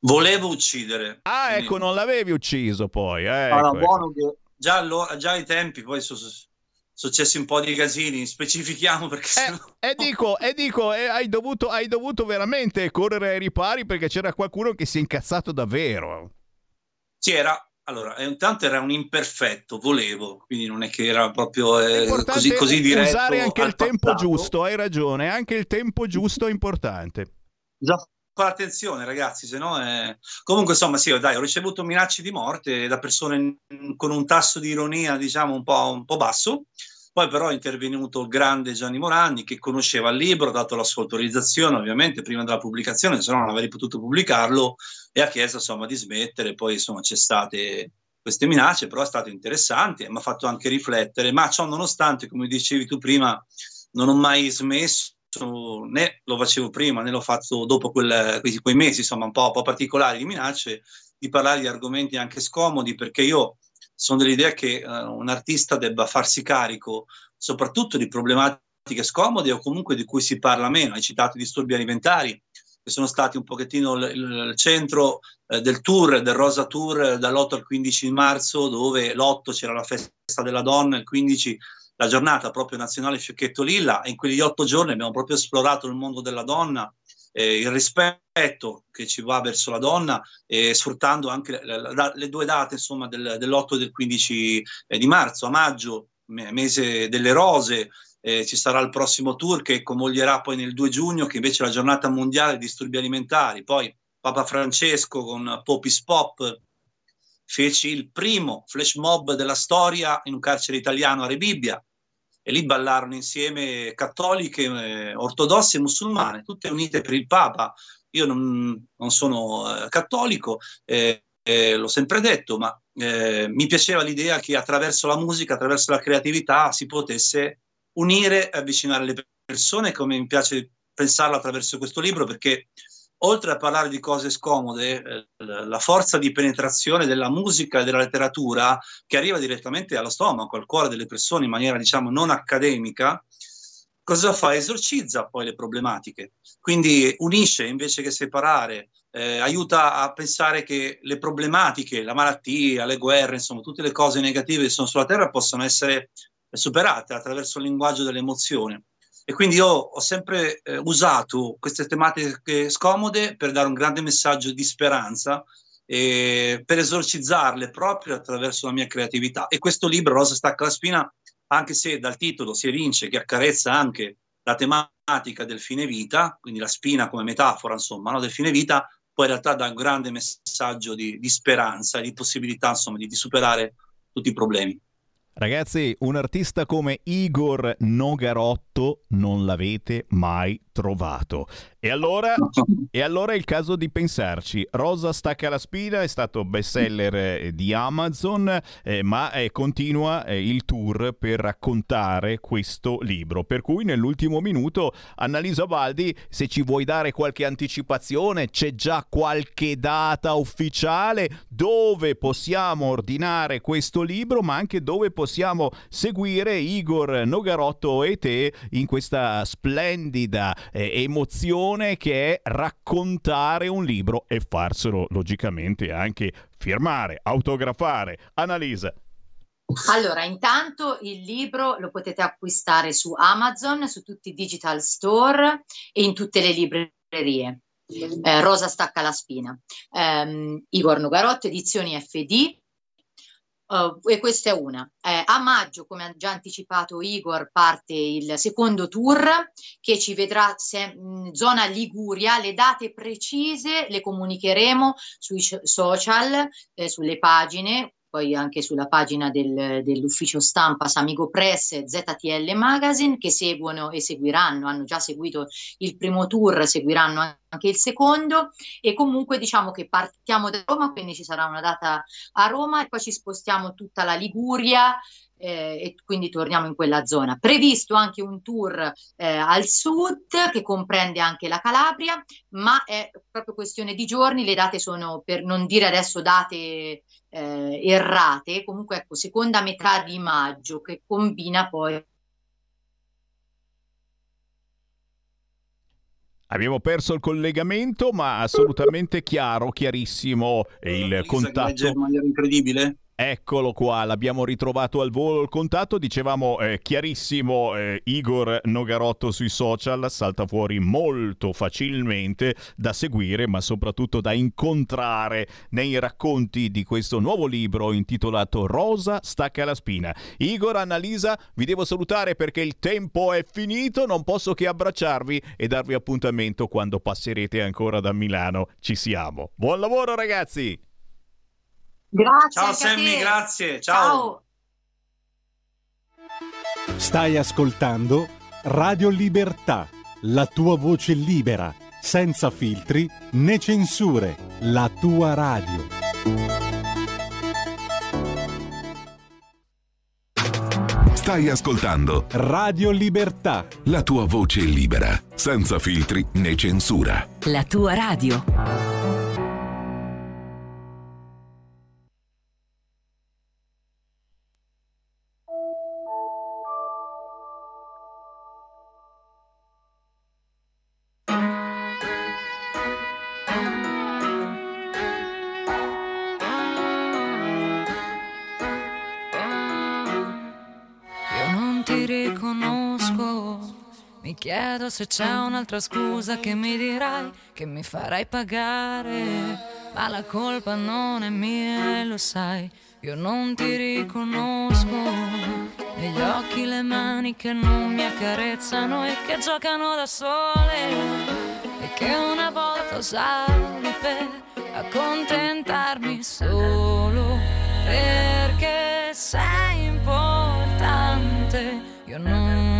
Volevo uccidere. Ah, ecco, non l'avevi ucciso poi. eh, Allora, ecco, ecco. buono che già, allora, già ai tempi poi sono successi un po' di casini, specifichiamo perché sennò... E dico, e dico eh, hai, dovuto, hai dovuto veramente correre ai ripari perché c'era qualcuno che si è incazzato davvero. Sì, era... Allora, eh, intanto era un imperfetto, volevo, quindi non è che era proprio eh, così, così diretto. usare anche il tempo passato. giusto, hai ragione, anche il tempo giusto è importante. Già fare attenzione ragazzi, se no è... Comunque insomma sì, dai, ho ricevuto minacce di morte da persone con un tasso di ironia diciamo un po', un po' basso, poi però è intervenuto il grande Gianni Morandi che conosceva il libro, ha dato la sua autorizzazione ovviamente prima della pubblicazione, se no non avrei potuto pubblicarlo e ha chiesto insomma di smettere, poi insomma c'è state queste minacce, però è stato interessante, mi ha fatto anche riflettere, ma ciò nonostante, come dicevi tu prima, non ho mai smesso né lo facevo prima né l'ho fatto dopo quel, quei, quei, mesi, insomma, un po', un po' particolari di minacce, di parlare di argomenti anche scomodi, perché io sono dell'idea che uh, un artista debba farsi carico soprattutto di problematiche scomode o comunque di cui si parla meno. Hai citato i disturbi alimentari, che sono stati un pochettino il, il centro eh, del tour, del Rosa Tour, dall'8 al 15 marzo, dove l'8 c'era la festa della donna, il 15 la giornata proprio nazionale Fiocchetto Lilla, in quegli otto giorni abbiamo proprio esplorato il mondo della donna, eh, il rispetto che ci va verso la donna, eh, sfruttando anche le, le, le due date insomma, del, dell'8 e del 15 eh, di marzo, a maggio, mese delle rose, eh, ci sarà il prossimo tour che convoglierà poi nel 2 giugno, che invece è la giornata mondiale dei disturbi alimentari. Poi Papa Francesco con Popis Pop fece il primo flash mob della storia in un carcere italiano a Rebibbia e lì ballarono insieme cattoliche, eh, ortodosse e musulmane, tutte unite per il Papa. Io non, non sono eh, cattolico, eh, eh l'ho sempre detto, ma eh, mi piaceva l'idea che attraverso la musica, attraverso la creatività si potesse unire e avvicinare le persone, come mi piace pensarlo attraverso questo libro, perché oltre a parlare di cose scomode, eh, la forza di penetrazione della musica e della letteratura che arriva direttamente allo stomaco, al cuore delle persone in maniera, diciamo, non accademica, cosa fa? Esorcizza poi le problematiche. Quindi unisce invece che separare, eh, aiuta a pensare che le problematiche, la malattia, le guerre, insomma, tutte le cose negative che sono sulla Terra possono essere superate attraverso il linguaggio dell'emozione. E quindi io ho sempre eh, usato queste tematiche scomode per dare un grande messaggio di speranza e per esorcizzarle proprio attraverso la mia creatività. E questo libro, Rosa stacca la spina, anche se dal titolo si evince che accarezza anche la tematica del fine vita, quindi la spina come metafora, insomma, no, del fine vita, poi in realtà dà un grande messaggio di, di speranza e di possibilità, insomma, di, di superare tutti i problemi. Ragazzi, un artista come Igor Nogarotto non l'avete mai trovato. E allora, e allora, è il caso di pensarci. Rosa stacca la spina è stato bestseller eh, di Amazon, eh, ma eh, continua eh, il tour per raccontare questo libro. Per cui nell'ultimo minuto, Annalisa Baldi, se ci vuoi dare qualche anticipazione, c'è già qualche data ufficiale dove possiamo ordinare questo libro, ma anche dove possiamo seguire Igor Nogarotto e te in questa splendida eh, emozione che è raccontare un libro e farselo logicamente anche firmare, autografare. Annalisa. Allora, intanto il libro lo potete acquistare su Amazon, su tutti i digital store e in tutte le librerie. Eh, Rosa stacca la spina. Eh, Igor Nogarotto, edizioni FD, Uh, e questa è una. Eh, a maggio, come ha già anticipato Igor, parte il secondo tour che ci vedrà se, mh, zona Liguria. Le date precise le comunicheremo sui social, eh, sulle pagine poi anche sulla pagina del, dell'ufficio stampa Samigo Press ZTL Magazine che seguono e seguiranno, hanno già seguito il primo tour, seguiranno anche il secondo e comunque diciamo che partiamo da Roma, quindi ci sarà una data a Roma e poi ci spostiamo tutta la Liguria, eh, e quindi torniamo in quella zona. Previsto anche un tour eh, al sud che comprende anche la Calabria, ma è proprio questione di giorni, le date sono per non dire adesso date eh, errate, comunque ecco, seconda metà di maggio che combina poi Abbiamo perso il collegamento, ma assolutamente chiaro, chiarissimo il Lisa contatto. maniera incredibile. Eccolo qua, l'abbiamo ritrovato al volo il contatto, dicevamo eh, chiarissimo eh, Igor Nogarotto sui social, salta fuori molto facilmente da seguire ma soprattutto da incontrare nei racconti di questo nuovo libro intitolato Rosa stacca la spina. Igor, Annalisa, vi devo salutare perché il tempo è finito, non posso che abbracciarvi e darvi appuntamento quando passerete ancora da Milano. Ci siamo. Buon lavoro ragazzi! Grazie. Ciao Sammy, grazie. Ciao. Ciao. Stai ascoltando Radio Libertà, la tua voce libera, senza filtri né censure, la tua radio. Stai ascoltando Radio Libertà. la tua voce libera, senza filtri né censura. La tua radio. Chiedo se c'è un'altra scusa che mi dirai, che mi farai pagare. Ma la colpa non è mia e lo sai. Io non ti riconosco. Negli occhi le mani che non mi accarezzano e che giocano da sole. E che una volta usavo per accontentarmi solo perché sei importante. Io non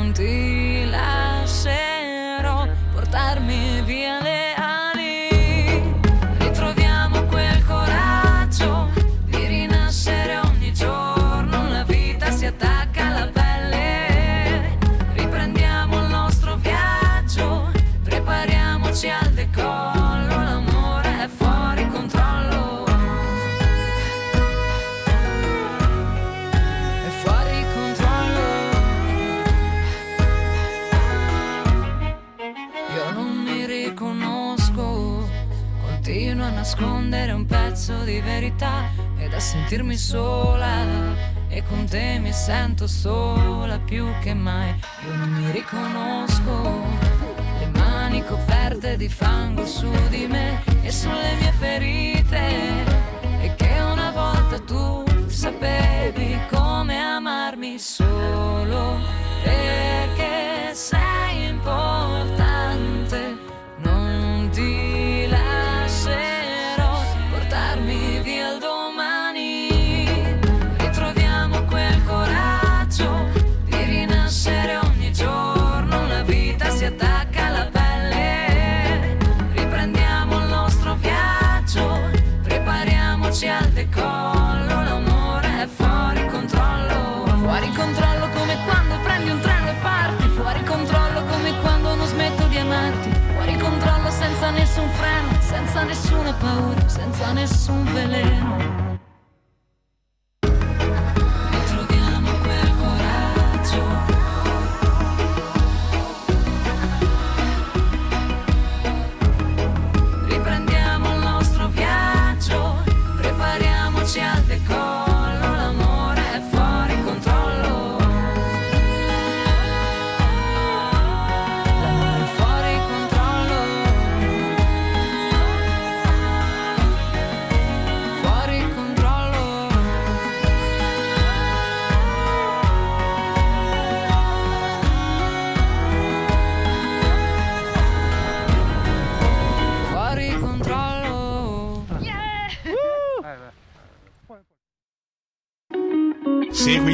verità ed a sentirmi sola. E con te mi sento sola più che mai. Io non mi riconosco. Le mani coperte di fango su di me e sulle mie ferite.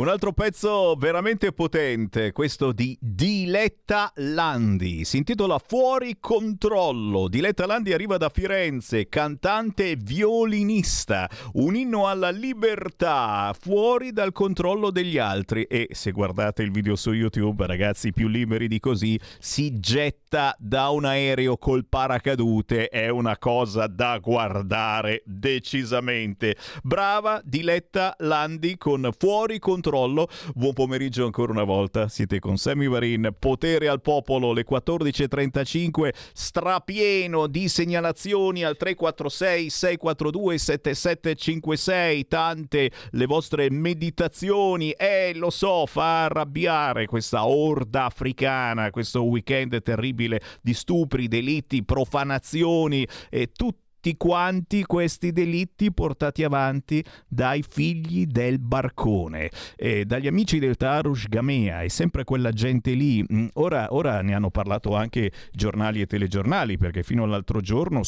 Un altro pezzo veramente potente, questo di Diletta Landi, si intitola Fuori controllo. Diletta Landi arriva da Firenze, cantante e violinista, un inno alla libertà, fuori dal controllo degli altri e se guardate il video su YouTube, ragazzi più liberi di così, si getta da un aereo col paracadute, è una cosa da guardare decisamente. Brava Diletta Landi con Fuori controllo. Buon pomeriggio ancora una volta. Siete con Sammy Varin. Potere al popolo, le 14.35. Strapieno di segnalazioni al 346 642 7756. Tante le vostre meditazioni. Eh, lo so, fa arrabbiare questa orda africana, questo weekend terribile di stupri, delitti, profanazioni e tutto tutti quanti questi delitti portati avanti dai figli del barcone, e dagli amici del Tarush Gamea, e sempre quella gente lì. Mm, Ora, ora ne hanno parlato anche giornali e telegiornali, perché fino all'altro giorno...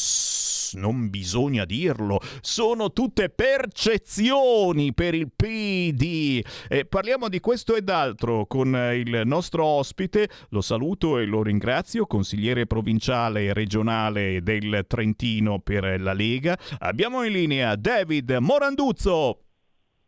non bisogna dirlo, sono tutte percezioni per il PD. Eh, parliamo di questo ed altro con il nostro ospite, lo saluto e lo ringrazio, consigliere provinciale e regionale del Trentino per la Lega. Abbiamo in linea David Moranduzzo.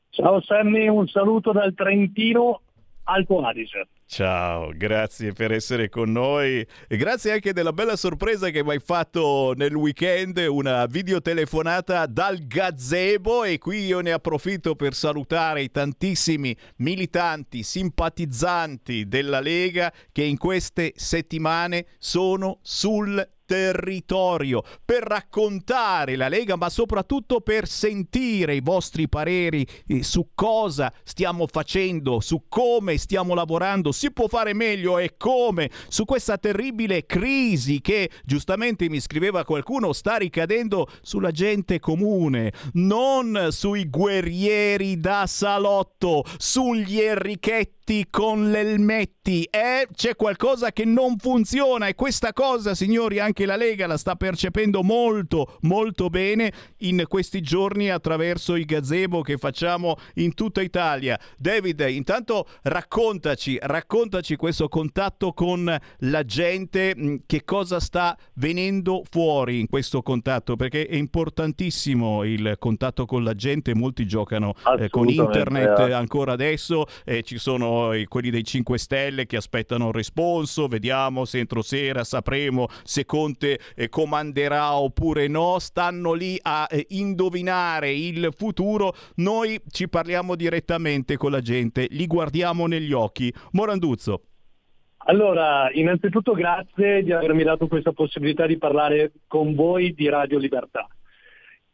Ciao Sammy, un saluto dal Trentino Alto Adige. Ciao, grazie per essere con noi e grazie anche della bella sorpresa che mi hai fatto nel weekend, una videotelefonata dal gazebo e qui io ne approfitto per salutare i tantissimi militanti, simpatizzanti della Lega che in queste settimane sono sul territorio, per raccontare la Lega, ma soprattutto per sentire i vostri pareri eh, su cosa stiamo facendo, su come stiamo lavorando, si può fare meglio e come, su questa terribile crisi che giustamente mi scriveva qualcuno sta ricadendo sulla gente comune, non sui guerrieri da salotto, sugli enrichetti con l'elmetti. Eh, c'è qualcosa che non funziona e questa cosa, signori, anche la Lega la sta percependo molto, molto bene in questi giorni attraverso i gazebo che facciamo in tutta Italia. David, intanto raccontaci, raccontaci questo contatto con la gente, mm, che cosa sta venendo fuori in questo contatto, perché è importantissimo il contatto con la gente, molti giocano eh, con internet eh. ancora adesso, eh, ci sono i- quelli dei 5 Stelle che aspettano il responso, vediamo se entro sera sapremo se Conte eh, comanderà oppure no, stanno lì a eh, indovinare il futuro, noi ci parliamo direttamente con la gente, li guardiamo negli occhi. Moranduzzo. Allora, innanzitutto grazie di avermi dato questa possibilità di parlare con voi di Radio Libertà.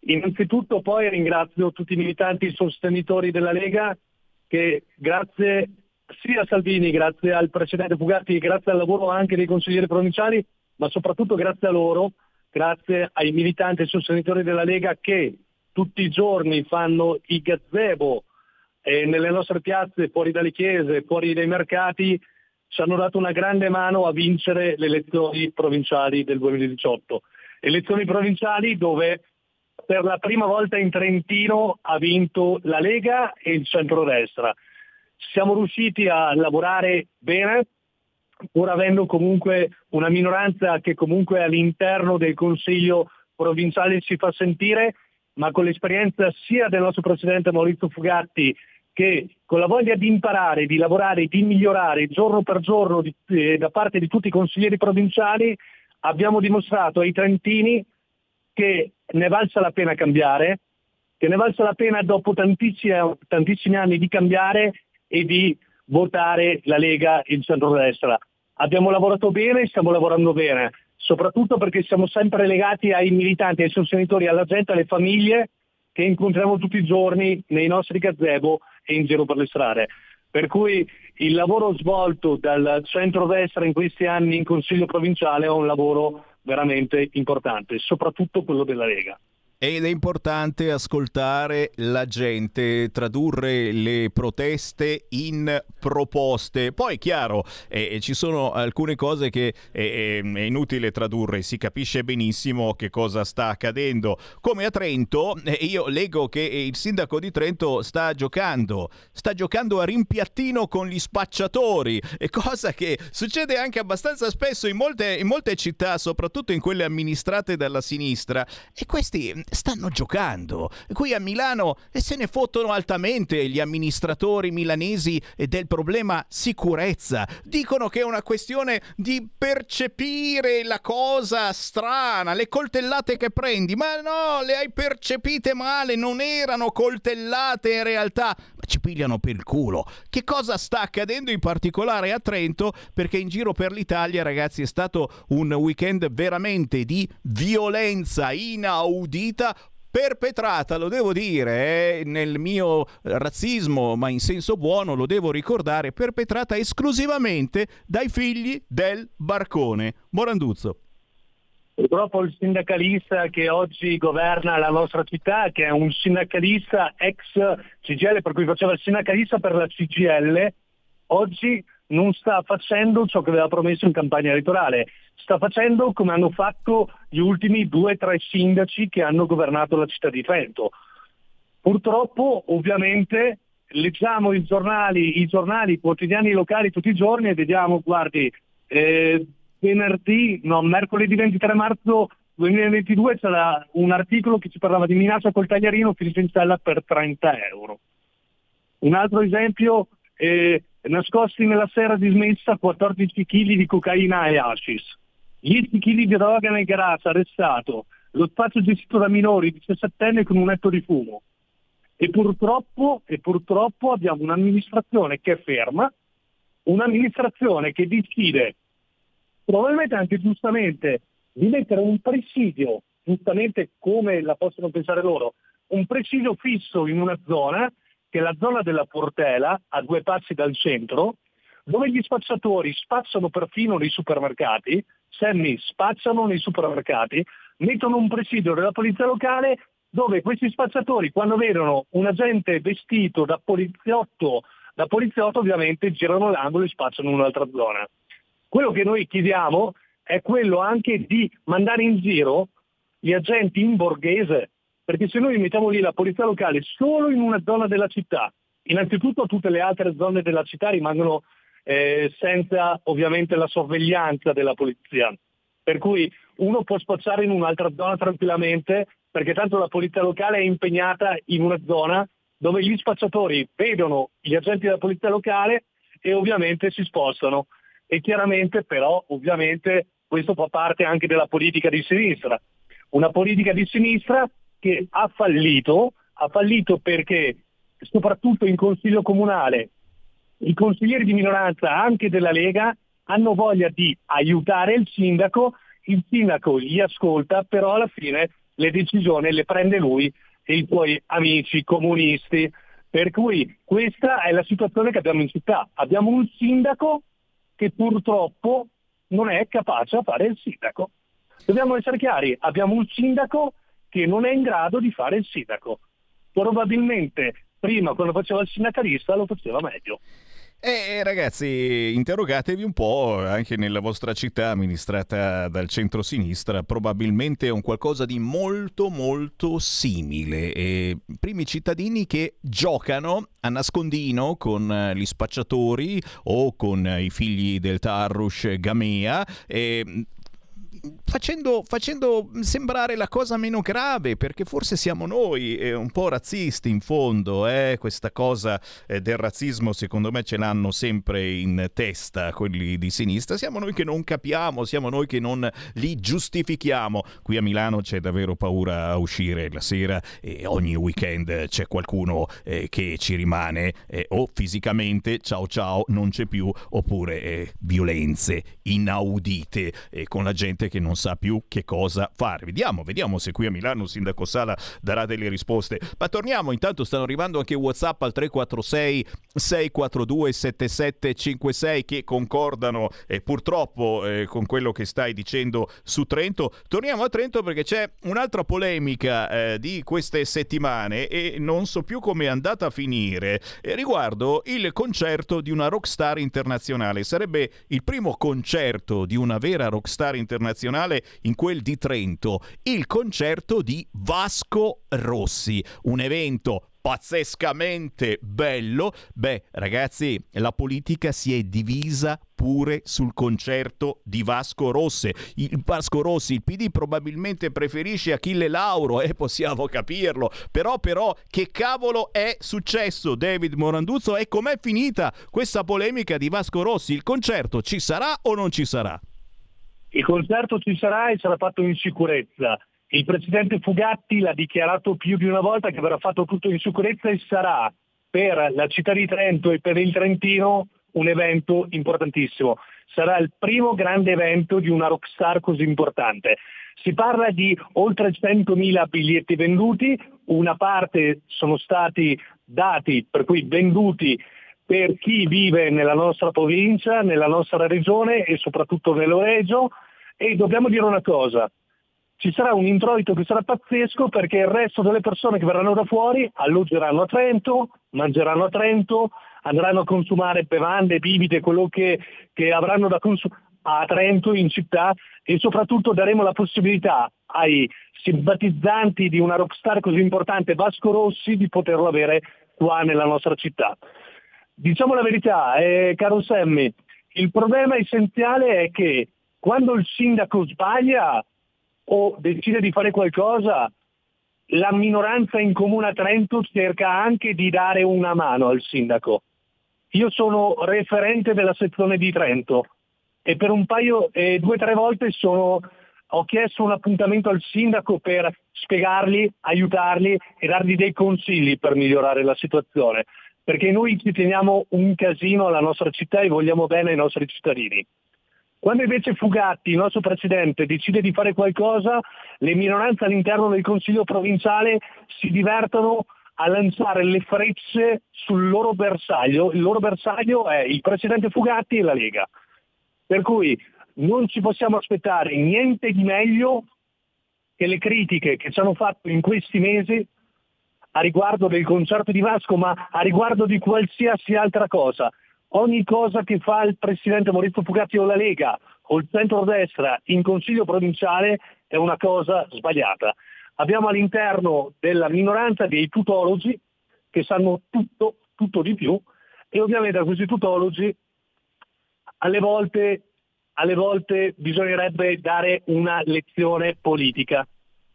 Innanzitutto poi ringrazio tutti i militanti e sostenitori della Lega che grazie sia a Salvini, grazie al precedente Fugatti, grazie al lavoro anche dei consiglieri provinciali, ma soprattutto grazie a loro, grazie ai militanti e sostenitori della Lega che tutti i giorni fanno i gazebo eh, nelle nostre piazze, fuori dalle chiese, fuori dai mercati, ci hanno dato una grande mano a vincere le elezioni provinciali del 2018. Elezioni provinciali dove per la prima volta in Trentino ha vinto la Lega e il centrodestra. Siamo riusciti a lavorare bene, pur avendo comunque una minoranza che comunque all'interno del Consiglio provinciale si fa sentire, ma con l'esperienza sia del nostro Presidente Maurizio Fugatti che con la voglia di imparare, di lavorare, di migliorare giorno per giorno di- eh, da parte di tutti i consiglieri provinciali, abbiamo dimostrato ai Trentini che ne valsa la pena cambiare, che ne valsa la pena dopo tantissimi, tantissimi anni di cambiare e di votare la Lega e il centrodestra. Abbiamo lavorato bene, stiamo lavorando bene, soprattutto perché siamo sempre legati ai militanti, ai sostenitori, alla gente, alle famiglie che incontriamo tutti i giorni nei nostri gazebo e in giro per le strade. Per cui il lavoro svolto dal centrodestra in questi anni in Consiglio provinciale è un lavoro veramente importante, soprattutto quello della Lega. Ed è importante ascoltare la gente, tradurre le proteste in proposte. Poi, chiaro, eh, ci sono alcune cose che eh, è inutile tradurre, si capisce benissimo che cosa sta accadendo. Come a Trento, eh, io leggo che il sindaco di Trento sta giocando, sta giocando a rimpiattino con gli spacciatori, e cosa che succede anche abbastanza spesso in molte, in molte città, soprattutto in quelle amministrate dalla sinistra. E questi stanno giocando. Qui a Milano e se ne fottono altamente gli amministratori milanesi e del problema sicurezza. Dicono che è una questione di percepire la cosa strana, le coltellate che prendi. Ma no, le hai percepite male, non erano coltellate in realtà. Ma ci pigliano per il culo. Che cosa sta accadendo in particolare a Trento? Perché in giro per l'Italia, ragazzi, è stato un weekend veramente di violenza inaudita perpetrata, lo devo dire, eh, nel mio razzismo, ma in senso buono, lo devo ricordare, perpetrata esclusivamente dai figli del barcone. Moranduzzo. Purtroppo il sindacalista che oggi governa la nostra città, che è un sindacalista ex CGL, per cui faceva il sindacalista per la CGL, oggi non sta facendo ciò che aveva promesso in campagna elettorale. Sta facendo come hanno fatto gli ultimi due o tre sindaci che hanno governato la città di Trento. Purtroppo ovviamente leggiamo i giornali, i giornali, quotidiani locali tutti i giorni e vediamo, guardi, eh, venerdì, no, mercoledì 23 marzo 2022 c'era un articolo che ci parlava di minaccia col tagliarino finisce in cella per 30 euro. Un altro esempio, eh, nascosti nella sera dismessa 14 kg di cocaina e hashish. 10 kg di droga nel garage, arrestato. Lo spazio gestito da minori, 17 anni con un netto di fumo. E purtroppo, e purtroppo abbiamo un'amministrazione che è ferma, un'amministrazione che decide, probabilmente anche giustamente, di mettere un presidio, giustamente come la possono pensare loro, un presidio fisso in una zona, che è la zona della Portela, a due passi dal centro, dove gli spacciatori spacciano perfino nei supermercati, Sammy spacciano nei supermercati, mettono un presidio della polizia locale dove questi spacciatori quando vedono un agente vestito da poliziotto, da poliziotto ovviamente girano l'angolo e spacciano in un'altra zona. Quello che noi chiediamo è quello anche di mandare in giro gli agenti in borghese, perché se noi mettiamo lì la polizia locale solo in una zona della città, innanzitutto tutte le altre zone della città rimangono eh, senza ovviamente la sorveglianza della polizia. Per cui uno può spacciare in un'altra zona tranquillamente perché tanto la polizia locale è impegnata in una zona dove gli spacciatori vedono gli agenti della polizia locale e ovviamente si spostano. E chiaramente però ovviamente questo fa parte anche della politica di sinistra. Una politica di sinistra che ha fallito, ha fallito perché soprattutto in Consiglio Comunale i consiglieri di minoranza anche della Lega hanno voglia di aiutare il sindaco, il sindaco gli ascolta, però alla fine le decisioni le prende lui e i suoi amici comunisti. Per cui questa è la situazione che abbiamo in città. Abbiamo un sindaco che purtroppo non è capace a fare il sindaco. Dobbiamo essere chiari, abbiamo un sindaco che non è in grado di fare il sindaco. Probabilmente prima quando faceva il sindacalista lo faceva meglio. E ragazzi, interrogatevi un po' anche nella vostra città amministrata dal centro-sinistra, probabilmente è un qualcosa di molto molto simile. E primi cittadini che giocano a nascondino con gli spacciatori o con i figli del Tarrush Gamea e facendo, facendo, sembrare la cosa meno grave, perché forse siamo noi eh, un po' razzisti in fondo, eh? questa cosa eh, del razzismo secondo me ce l'hanno sempre in testa quelli di sinistra, siamo noi che non capiamo, siamo noi che non li giustifichiamo. Qui a Milano c'è davvero paura a uscire la sera e ogni weekend c'è qualcuno eh, che ci rimane eh, o fisicamente ciao ciao non c'è più oppure eh, violenze inaudite con la gente che non sa più che cosa fare. Vediamo, vediamo se qui a Milano il sindaco Sala darà delle risposte. Ma torniamo, intanto stanno arrivando anche WhatsApp al 346 642 7756 che concordano eh, purtroppo eh, con quello che stai dicendo su Trento. Torniamo a Trento perché c'è un'altra polemica eh, di queste settimane e non so più come è andata a finire eh, riguardo il concerto di una rockstar internazionale. Sarebbe il primo concerto di una vera rockstar internazionale nazionale in quel di Trento, il concerto di Vasco Rossi, un evento pazzescamente bello. Beh, ragazzi, la politica si è divisa pure sul concerto di Vasco Rossi. Il Vasco Rossi, il PD probabilmente preferisce Achille Lauro, e eh, possiamo capirlo. Però, però, che cavolo è successo, David Moranduzzo? E com'è finita questa polemica di Vasco Rossi? Il concerto ci sarà o non ci sarà? Il concerto ci sarà e sarà fatto in sicurezza. Il presidente Fugatti l'ha dichiarato più di una volta che verrà fatto tutto in sicurezza e sarà per la città di Trento e per il Trentino un evento importantissimo. Sarà il primo grande evento di una rockstar così importante. Si parla di oltre 100.000 biglietti venduti, una parte sono stati dati, per cui venduti per chi vive nella nostra provincia, nella nostra regione e soprattutto nell'Oregio e dobbiamo dire una cosa, ci sarà un introito che sarà pazzesco perché il resto delle persone che verranno da fuori alloggeranno a Trento, mangeranno a Trento, andranno a consumare bevande, bibite, quello che, che avranno da consumare a Trento, in città, e soprattutto daremo la possibilità ai simpatizzanti di una rockstar così importante, Vasco Rossi, di poterlo avere qua nella nostra città. Diciamo la verità, eh, caro Sammy, il problema essenziale è che quando il sindaco sbaglia o decide di fare qualcosa, la minoranza in comune a Trento cerca anche di dare una mano al sindaco. Io sono referente della sezione di Trento e per un paio, eh, due o tre volte sono, ho chiesto un appuntamento al sindaco per spiegargli, aiutarli e dargli dei consigli per migliorare la situazione, perché noi ci teniamo un casino alla nostra città e vogliamo bene ai nostri cittadini. Quando invece Fugatti, il nostro presidente, decide di fare qualcosa, le minoranze all'interno del Consiglio provinciale si divertono a lanciare le frecce sul loro bersaglio. Il loro bersaglio è il presidente Fugatti e la Lega. Per cui non ci possiamo aspettare niente di meglio che le critiche che ci hanno fatto in questi mesi a riguardo del concerto di Vasco, ma a riguardo di qualsiasi altra cosa ogni cosa che fa il presidente Maurizio Fugatti o la Lega o il centrodestra in consiglio provinciale è una cosa sbagliata. Abbiamo all'interno della minoranza dei tutologi che sanno tutto, tutto di più e ovviamente a questi tutologi alle volte, alle volte bisognerebbe dare una lezione politica,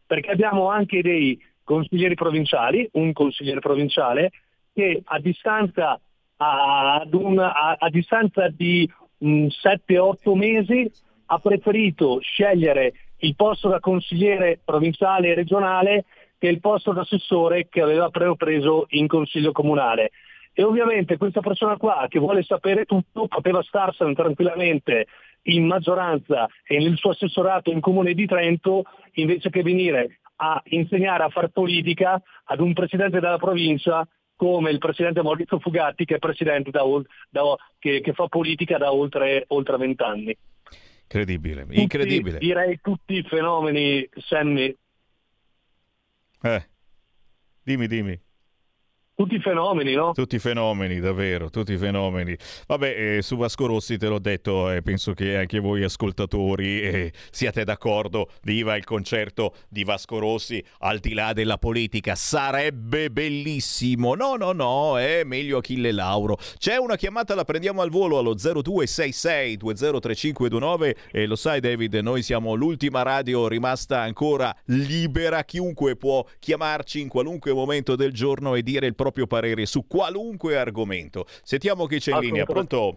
perché abbiamo anche dei consiglieri provinciali, un consigliere provinciale che a distanza ad un, a, a, distanza di 7-8 mesi ha preferito scegliere il posto da consigliere provinciale e regionale che il posto da assessore che aveva preso in consiglio comunale. E ovviamente questa persona qua che vuole sapere tutto poteva starsene tranquillamente in maggioranza e nel suo assessorato in comune di Trento invece che venire a insegnare a far politica ad un presidente della provincia come il presidente Maurizio Fugatti che è presidente da, da, che, che, fa politica da oltre vent'anni. Incredibile, tutti, incredibile. Direi tutti i fenomeni, Sammy. Eh, dimmi, dimmi. Tutti i fenomeni, no? Tutti i fenomeni, davvero, tutti fenomeni. Vabbè, eh, su Vasco Rossi te l'ho detto, eh, penso che anche voi ascoltatori eh, siate d'accordo. Viva il concerto di Vasco Rossi, al di là della politica. Sarebbe bellissimo. No, no, no, è meglio Achille Lauro. C'è una chiamata, la prendiamo al volo allo 0266 203529 e lo sai David, noi siamo l'ultima radio rimasta ancora libera. Chiunque può chiamarci in qualunque momento del giorno e dire il parere su qualunque argomento. Sentiamo chi c'è in linea. Pronto?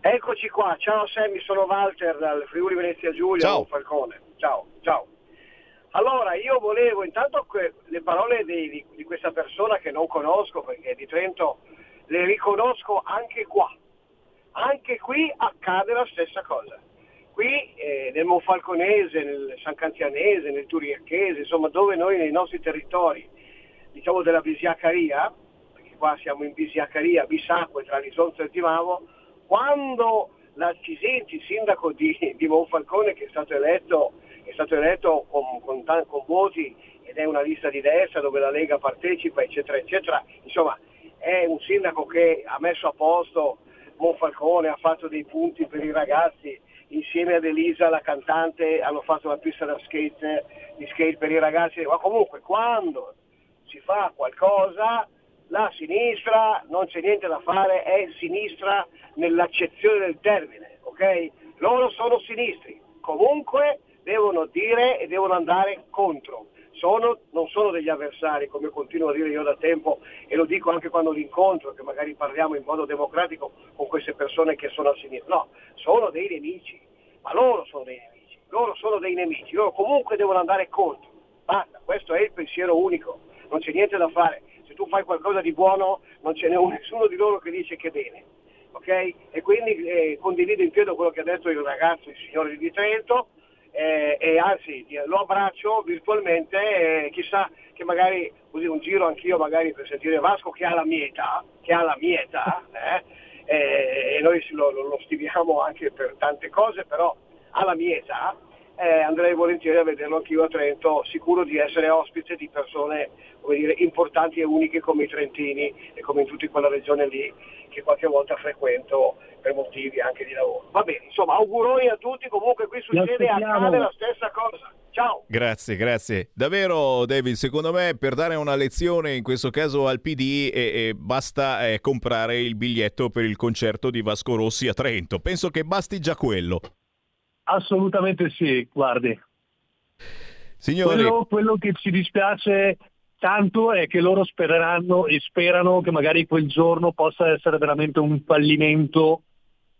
Eccoci qua. Ciao Sammy, sono Walter dal Friuli Venezia Giulia, Ciao. Falcone. Ciao, ciao. Allora, io volevo intanto que- le parole di, di, di questa persona che non conosco perché di Trento le riconosco anche qua. Anche qui accade la stessa cosa. Qui eh, nel Monfalconese, nel San Canzianese, nel Turiacchese, insomma dove noi nei nostri territori diciamo della Bisiacaria, perché qua siamo in Bisiacaria, Bisacque, tra Lisonzo e Timavo, quando la Cisenti, sindaco di, di, Monfalcone, che è stato eletto, è stato eletto con, con, con, voti ed è una lista di destra dove la Lega partecipa, eccetera, eccetera, insomma è un sindaco che ha messo a posto Monfalcone, ha fatto dei punti per i ragazzi, insieme ad Elisa, la cantante, hanno fatto la pista da skate, di skate per i ragazzi, ma comunque quando si fa qualcosa, la sinistra non c'è niente da fare, è sinistra nell'accezione del termine, ok? Loro sono sinistri, comunque devono dire e devono andare contro. Sono, non sono degli avversari, come continuo a dire io da tempo e lo dico anche quando li incontro, che magari parliamo in modo democratico con queste persone che sono a sinistra. No, sono dei nemici, ma loro sono dei nemici, loro sono dei nemici, loro comunque devono andare contro. Basta, questo è il pensiero unico non c'è niente da fare. Se tu fai qualcosa di buono non ce n'è nessuno di loro che dice che è bene. Okay? E quindi eh, condivido in pieno quello che ha detto il ragazzo, il signore di Trento, eh, e anzi lo abbraccio virtualmente, eh, chissà che magari così un giro anch'io magari per sentire Vasco che ha la mia età, che ha la mia età, eh, eh, e noi lo, lo, lo anche per tante cose, però ha la mia età, eh, andrei volentieri a vederlo anch'io a Trento, sicuro di essere ospite di persone come dire, importanti e uniche come i trentini e come in tutta quella regione lì che qualche volta frequento per motivi anche di lavoro. Va bene, insomma, auguroni a tutti, comunque qui succede accade la stessa cosa. Ciao. Grazie, grazie. Davvero, David, secondo me per dare una lezione, in questo caso al PD, eh, eh, basta eh, comprare il biglietto per il concerto di Vasco Rossi a Trento. Penso che basti già quello. Assolutamente sì, guardi. Signori... Quello, quello che ci dispiace tanto è che loro spereranno e sperano che magari quel giorno possa essere veramente un fallimento,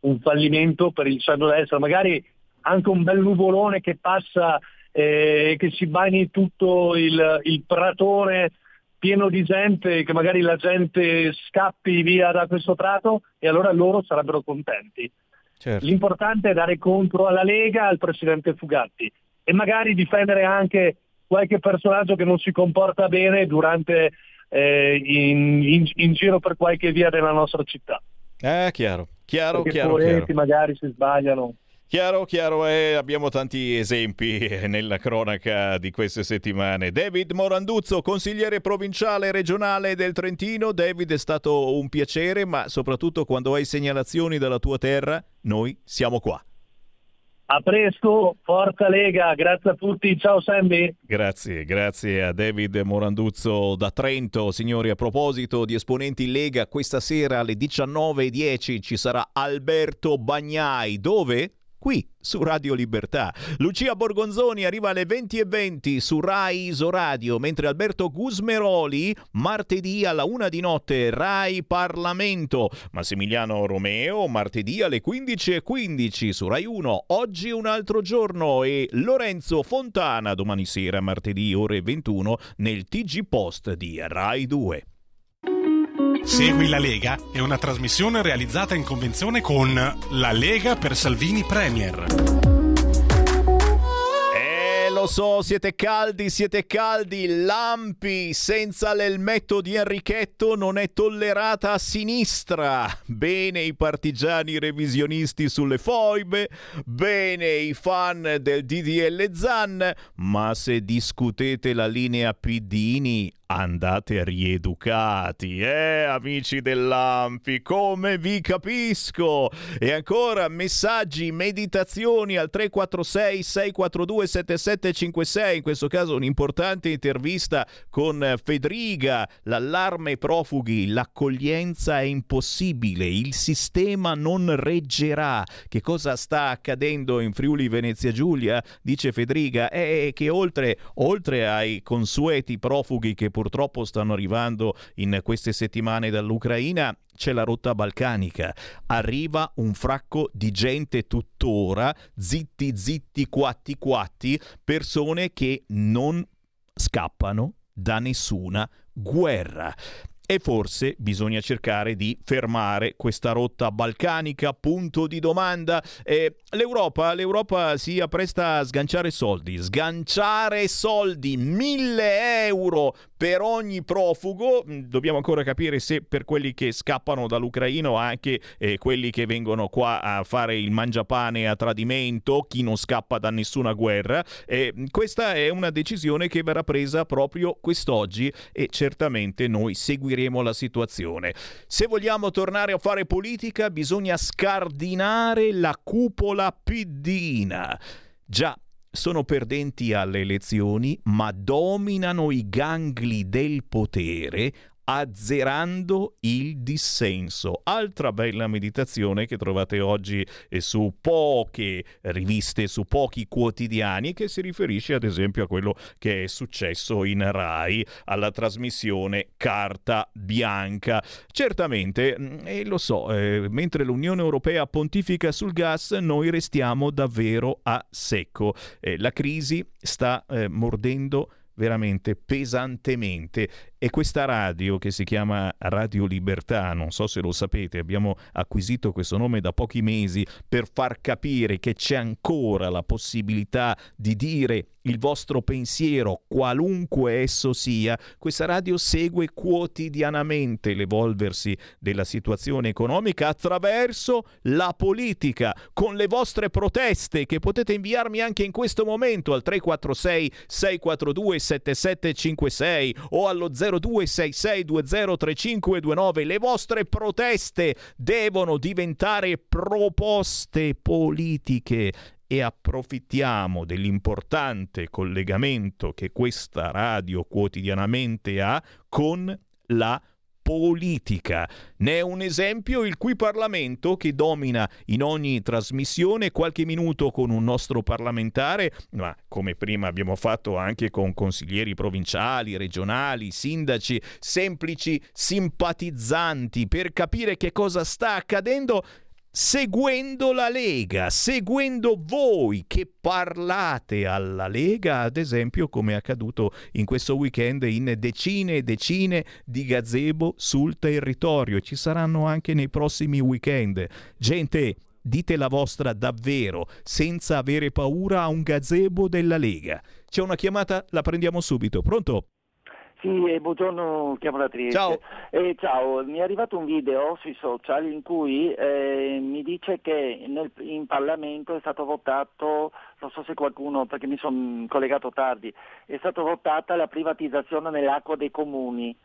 un fallimento per il centro-destra, magari anche un bel nuvolone che passa e eh, che si bagni tutto il, il pratone pieno di gente, che magari la gente scappi via da questo prato e allora loro sarebbero contenti. Certo. L'importante è dare contro alla Lega, al presidente Fugatti e magari difendere anche qualche personaggio che non si comporta bene durante eh, in, in, in, giro per qualche via della nostra città. Eh, chiaro, chiaro, Perché chiaro. chiaro. magari si sbagliano. Chiaro, chiaro, eh, abbiamo tanti esempi nella cronaca di queste settimane. David Moranduzzo, consigliere provinciale e regionale del Trentino. David, è stato un piacere, ma soprattutto quando hai segnalazioni dalla tua terra, noi siamo qua. A presto, forza Lega, grazie a tutti, ciao Sammy. Grazie, grazie a David Moranduzzo da Trento. Signori, a proposito di esponenti Lega, questa sera alle 19.10 ci sarà Alberto Bagnai. Dove? Qui su Radio Libertà. Lucia Borgonzoni arriva alle 20.20 su Rai Isoradio, mentre Alberto Gusmeroli martedì alla una di notte Rai Parlamento. Massimiliano Romeo martedì alle 15.15 su Rai 1. Oggi un altro giorno e Lorenzo Fontana domani sera martedì ore 21 nel TG Post di Rai 2. Segui la Lega è una trasmissione realizzata in convenzione con La Lega per Salvini Premier. Eh, lo so, siete caldi, siete caldi. Lampi senza l'elmetto di Enrichetto non è tollerata a sinistra. Bene i partigiani revisionisti sulle foibe, bene i fan del DDL Zan, ma se discutete la linea Piddini andate rieducati, eh, amici dell'Ampi, come vi capisco! E ancora messaggi, meditazioni al 346 642 7756, in questo caso un'importante intervista con Federiga, l'allarme profughi, l'accoglienza è impossibile, il sistema non reggerà. Che cosa sta accadendo in Friuli Venezia Giulia? Dice Federiga, è che oltre, oltre ai consueti profughi che purtroppo stanno arrivando in queste settimane dall'Ucraina, c'è la rotta balcanica. Arriva un fracco di gente tuttora, zitti zitti quatti quatti, persone che non scappano da nessuna guerra. E forse bisogna cercare di fermare questa rotta balcanica, punto di domanda. Eh, L'Europa, L'Europa si appresta a sganciare soldi, sganciare soldi, mille euro per ogni profugo. Dobbiamo ancora capire se per quelli che scappano dall'Ucraina o anche eh, quelli che vengono qua a fare il mangiapane a tradimento, chi non scappa da nessuna guerra. Eh, questa è una decisione che verrà presa proprio quest'oggi e certamente noi seguiremo la situazione. Se vogliamo tornare a fare politica bisogna scardinare la cupola piddina. Già, sono perdenti alle elezioni, ma dominano i gangli del potere azzerando il dissenso. Altra bella meditazione che trovate oggi su poche riviste, su pochi quotidiani, che si riferisce ad esempio a quello che è successo in Rai alla trasmissione Carta Bianca. Certamente, e lo so, eh, mentre l'Unione Europea pontifica sul gas, noi restiamo davvero a secco. Eh, la crisi sta eh, mordendo veramente pesantemente e questa radio che si chiama Radio Libertà, non so se lo sapete, abbiamo acquisito questo nome da pochi mesi per far capire che c'è ancora la possibilità di dire il vostro pensiero, qualunque esso sia, questa radio segue quotidianamente l'evolversi della situazione economica attraverso la politica, con le vostre proteste che potete inviarmi anche in questo momento al 346 642 7756 o allo 0266203529. Le vostre proteste devono diventare proposte politiche e approfittiamo dell'importante collegamento che questa radio quotidianamente ha con la politica. Ne è un esempio il cui Parlamento che domina in ogni trasmissione qualche minuto con un nostro parlamentare, ma come prima abbiamo fatto anche con consiglieri provinciali, regionali, sindaci, semplici simpatizzanti per capire che cosa sta accadendo seguendo la Lega, seguendo voi che parlate alla Lega, ad esempio come è accaduto in questo weekend in decine e decine di gazebo sul territorio. Ci saranno anche nei prossimi weekend. Gente, dite la vostra davvero, senza avere paura a un gazebo della Lega. C'è una chiamata, la prendiamo subito. Pronto? Sì, eh, buongiorno, chiamo la Trieste. Ciao. Eh, ciao, mi è arrivato un video sui social in cui eh, mi dice che nel, in Parlamento è stato votato, non so se qualcuno, perché mi sono collegato tardi, è stata votata la privatizzazione nell'acqua dei comuni.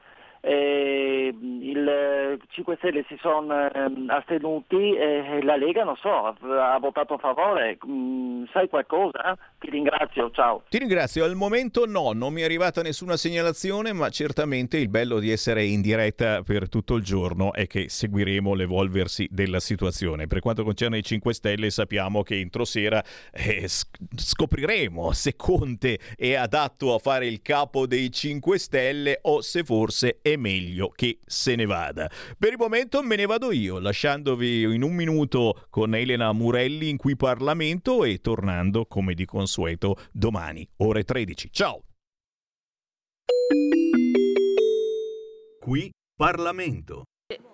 Eh, il 5 Stelle si sono ehm, astenuti e la Lega, non so, ha votato a favore. Mm, sai qualcosa? Ti ringrazio, ciao. Ti ringrazio, al momento no, non mi è arrivata nessuna segnalazione, ma certamente il bello di essere in diretta per tutto il giorno è che seguiremo l'evolversi della situazione. Per quanto concerne i 5 Stelle sappiamo che entro sera eh, scopriremo se Conte è adatto a fare il capo dei 5 Stelle o se forse è meglio che se ne vada. Per il momento me ne vado io, lasciandovi in un minuto con Elena Murelli in qui Parlamento e tornando come di consueto domani, ore 13. Ciao! Qui Parlamento.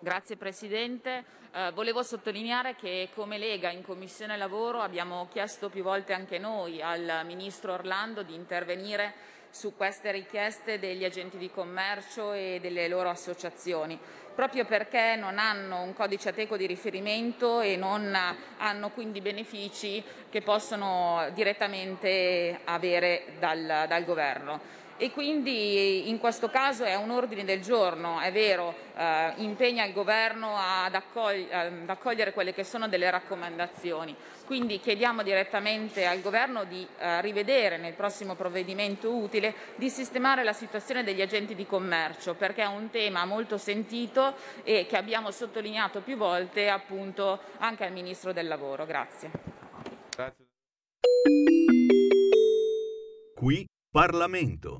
Grazie Presidente. Eh, volevo sottolineare che come Lega in Commissione Lavoro abbiamo chiesto più volte anche noi al Ministro Orlando di intervenire su queste richieste degli agenti di commercio e delle loro associazioni, proprio perché non hanno un codice ateco di riferimento e non hanno quindi benefici che possono direttamente avere dal, dal Governo e quindi in questo caso è un ordine del giorno, è vero, eh, impegna il Governo ad, accogli- ad, accogliere quelle che sono delle raccomandazioni. Quindi chiediamo direttamente al Governo di eh, rivedere nel prossimo provvedimento utile, di sistemare la situazione degli agenti di commercio, perché è un tema molto sentito e che abbiamo sottolineato più volte appunto anche al Ministro del Lavoro. Grazie. Grazie. Qui Parlamento.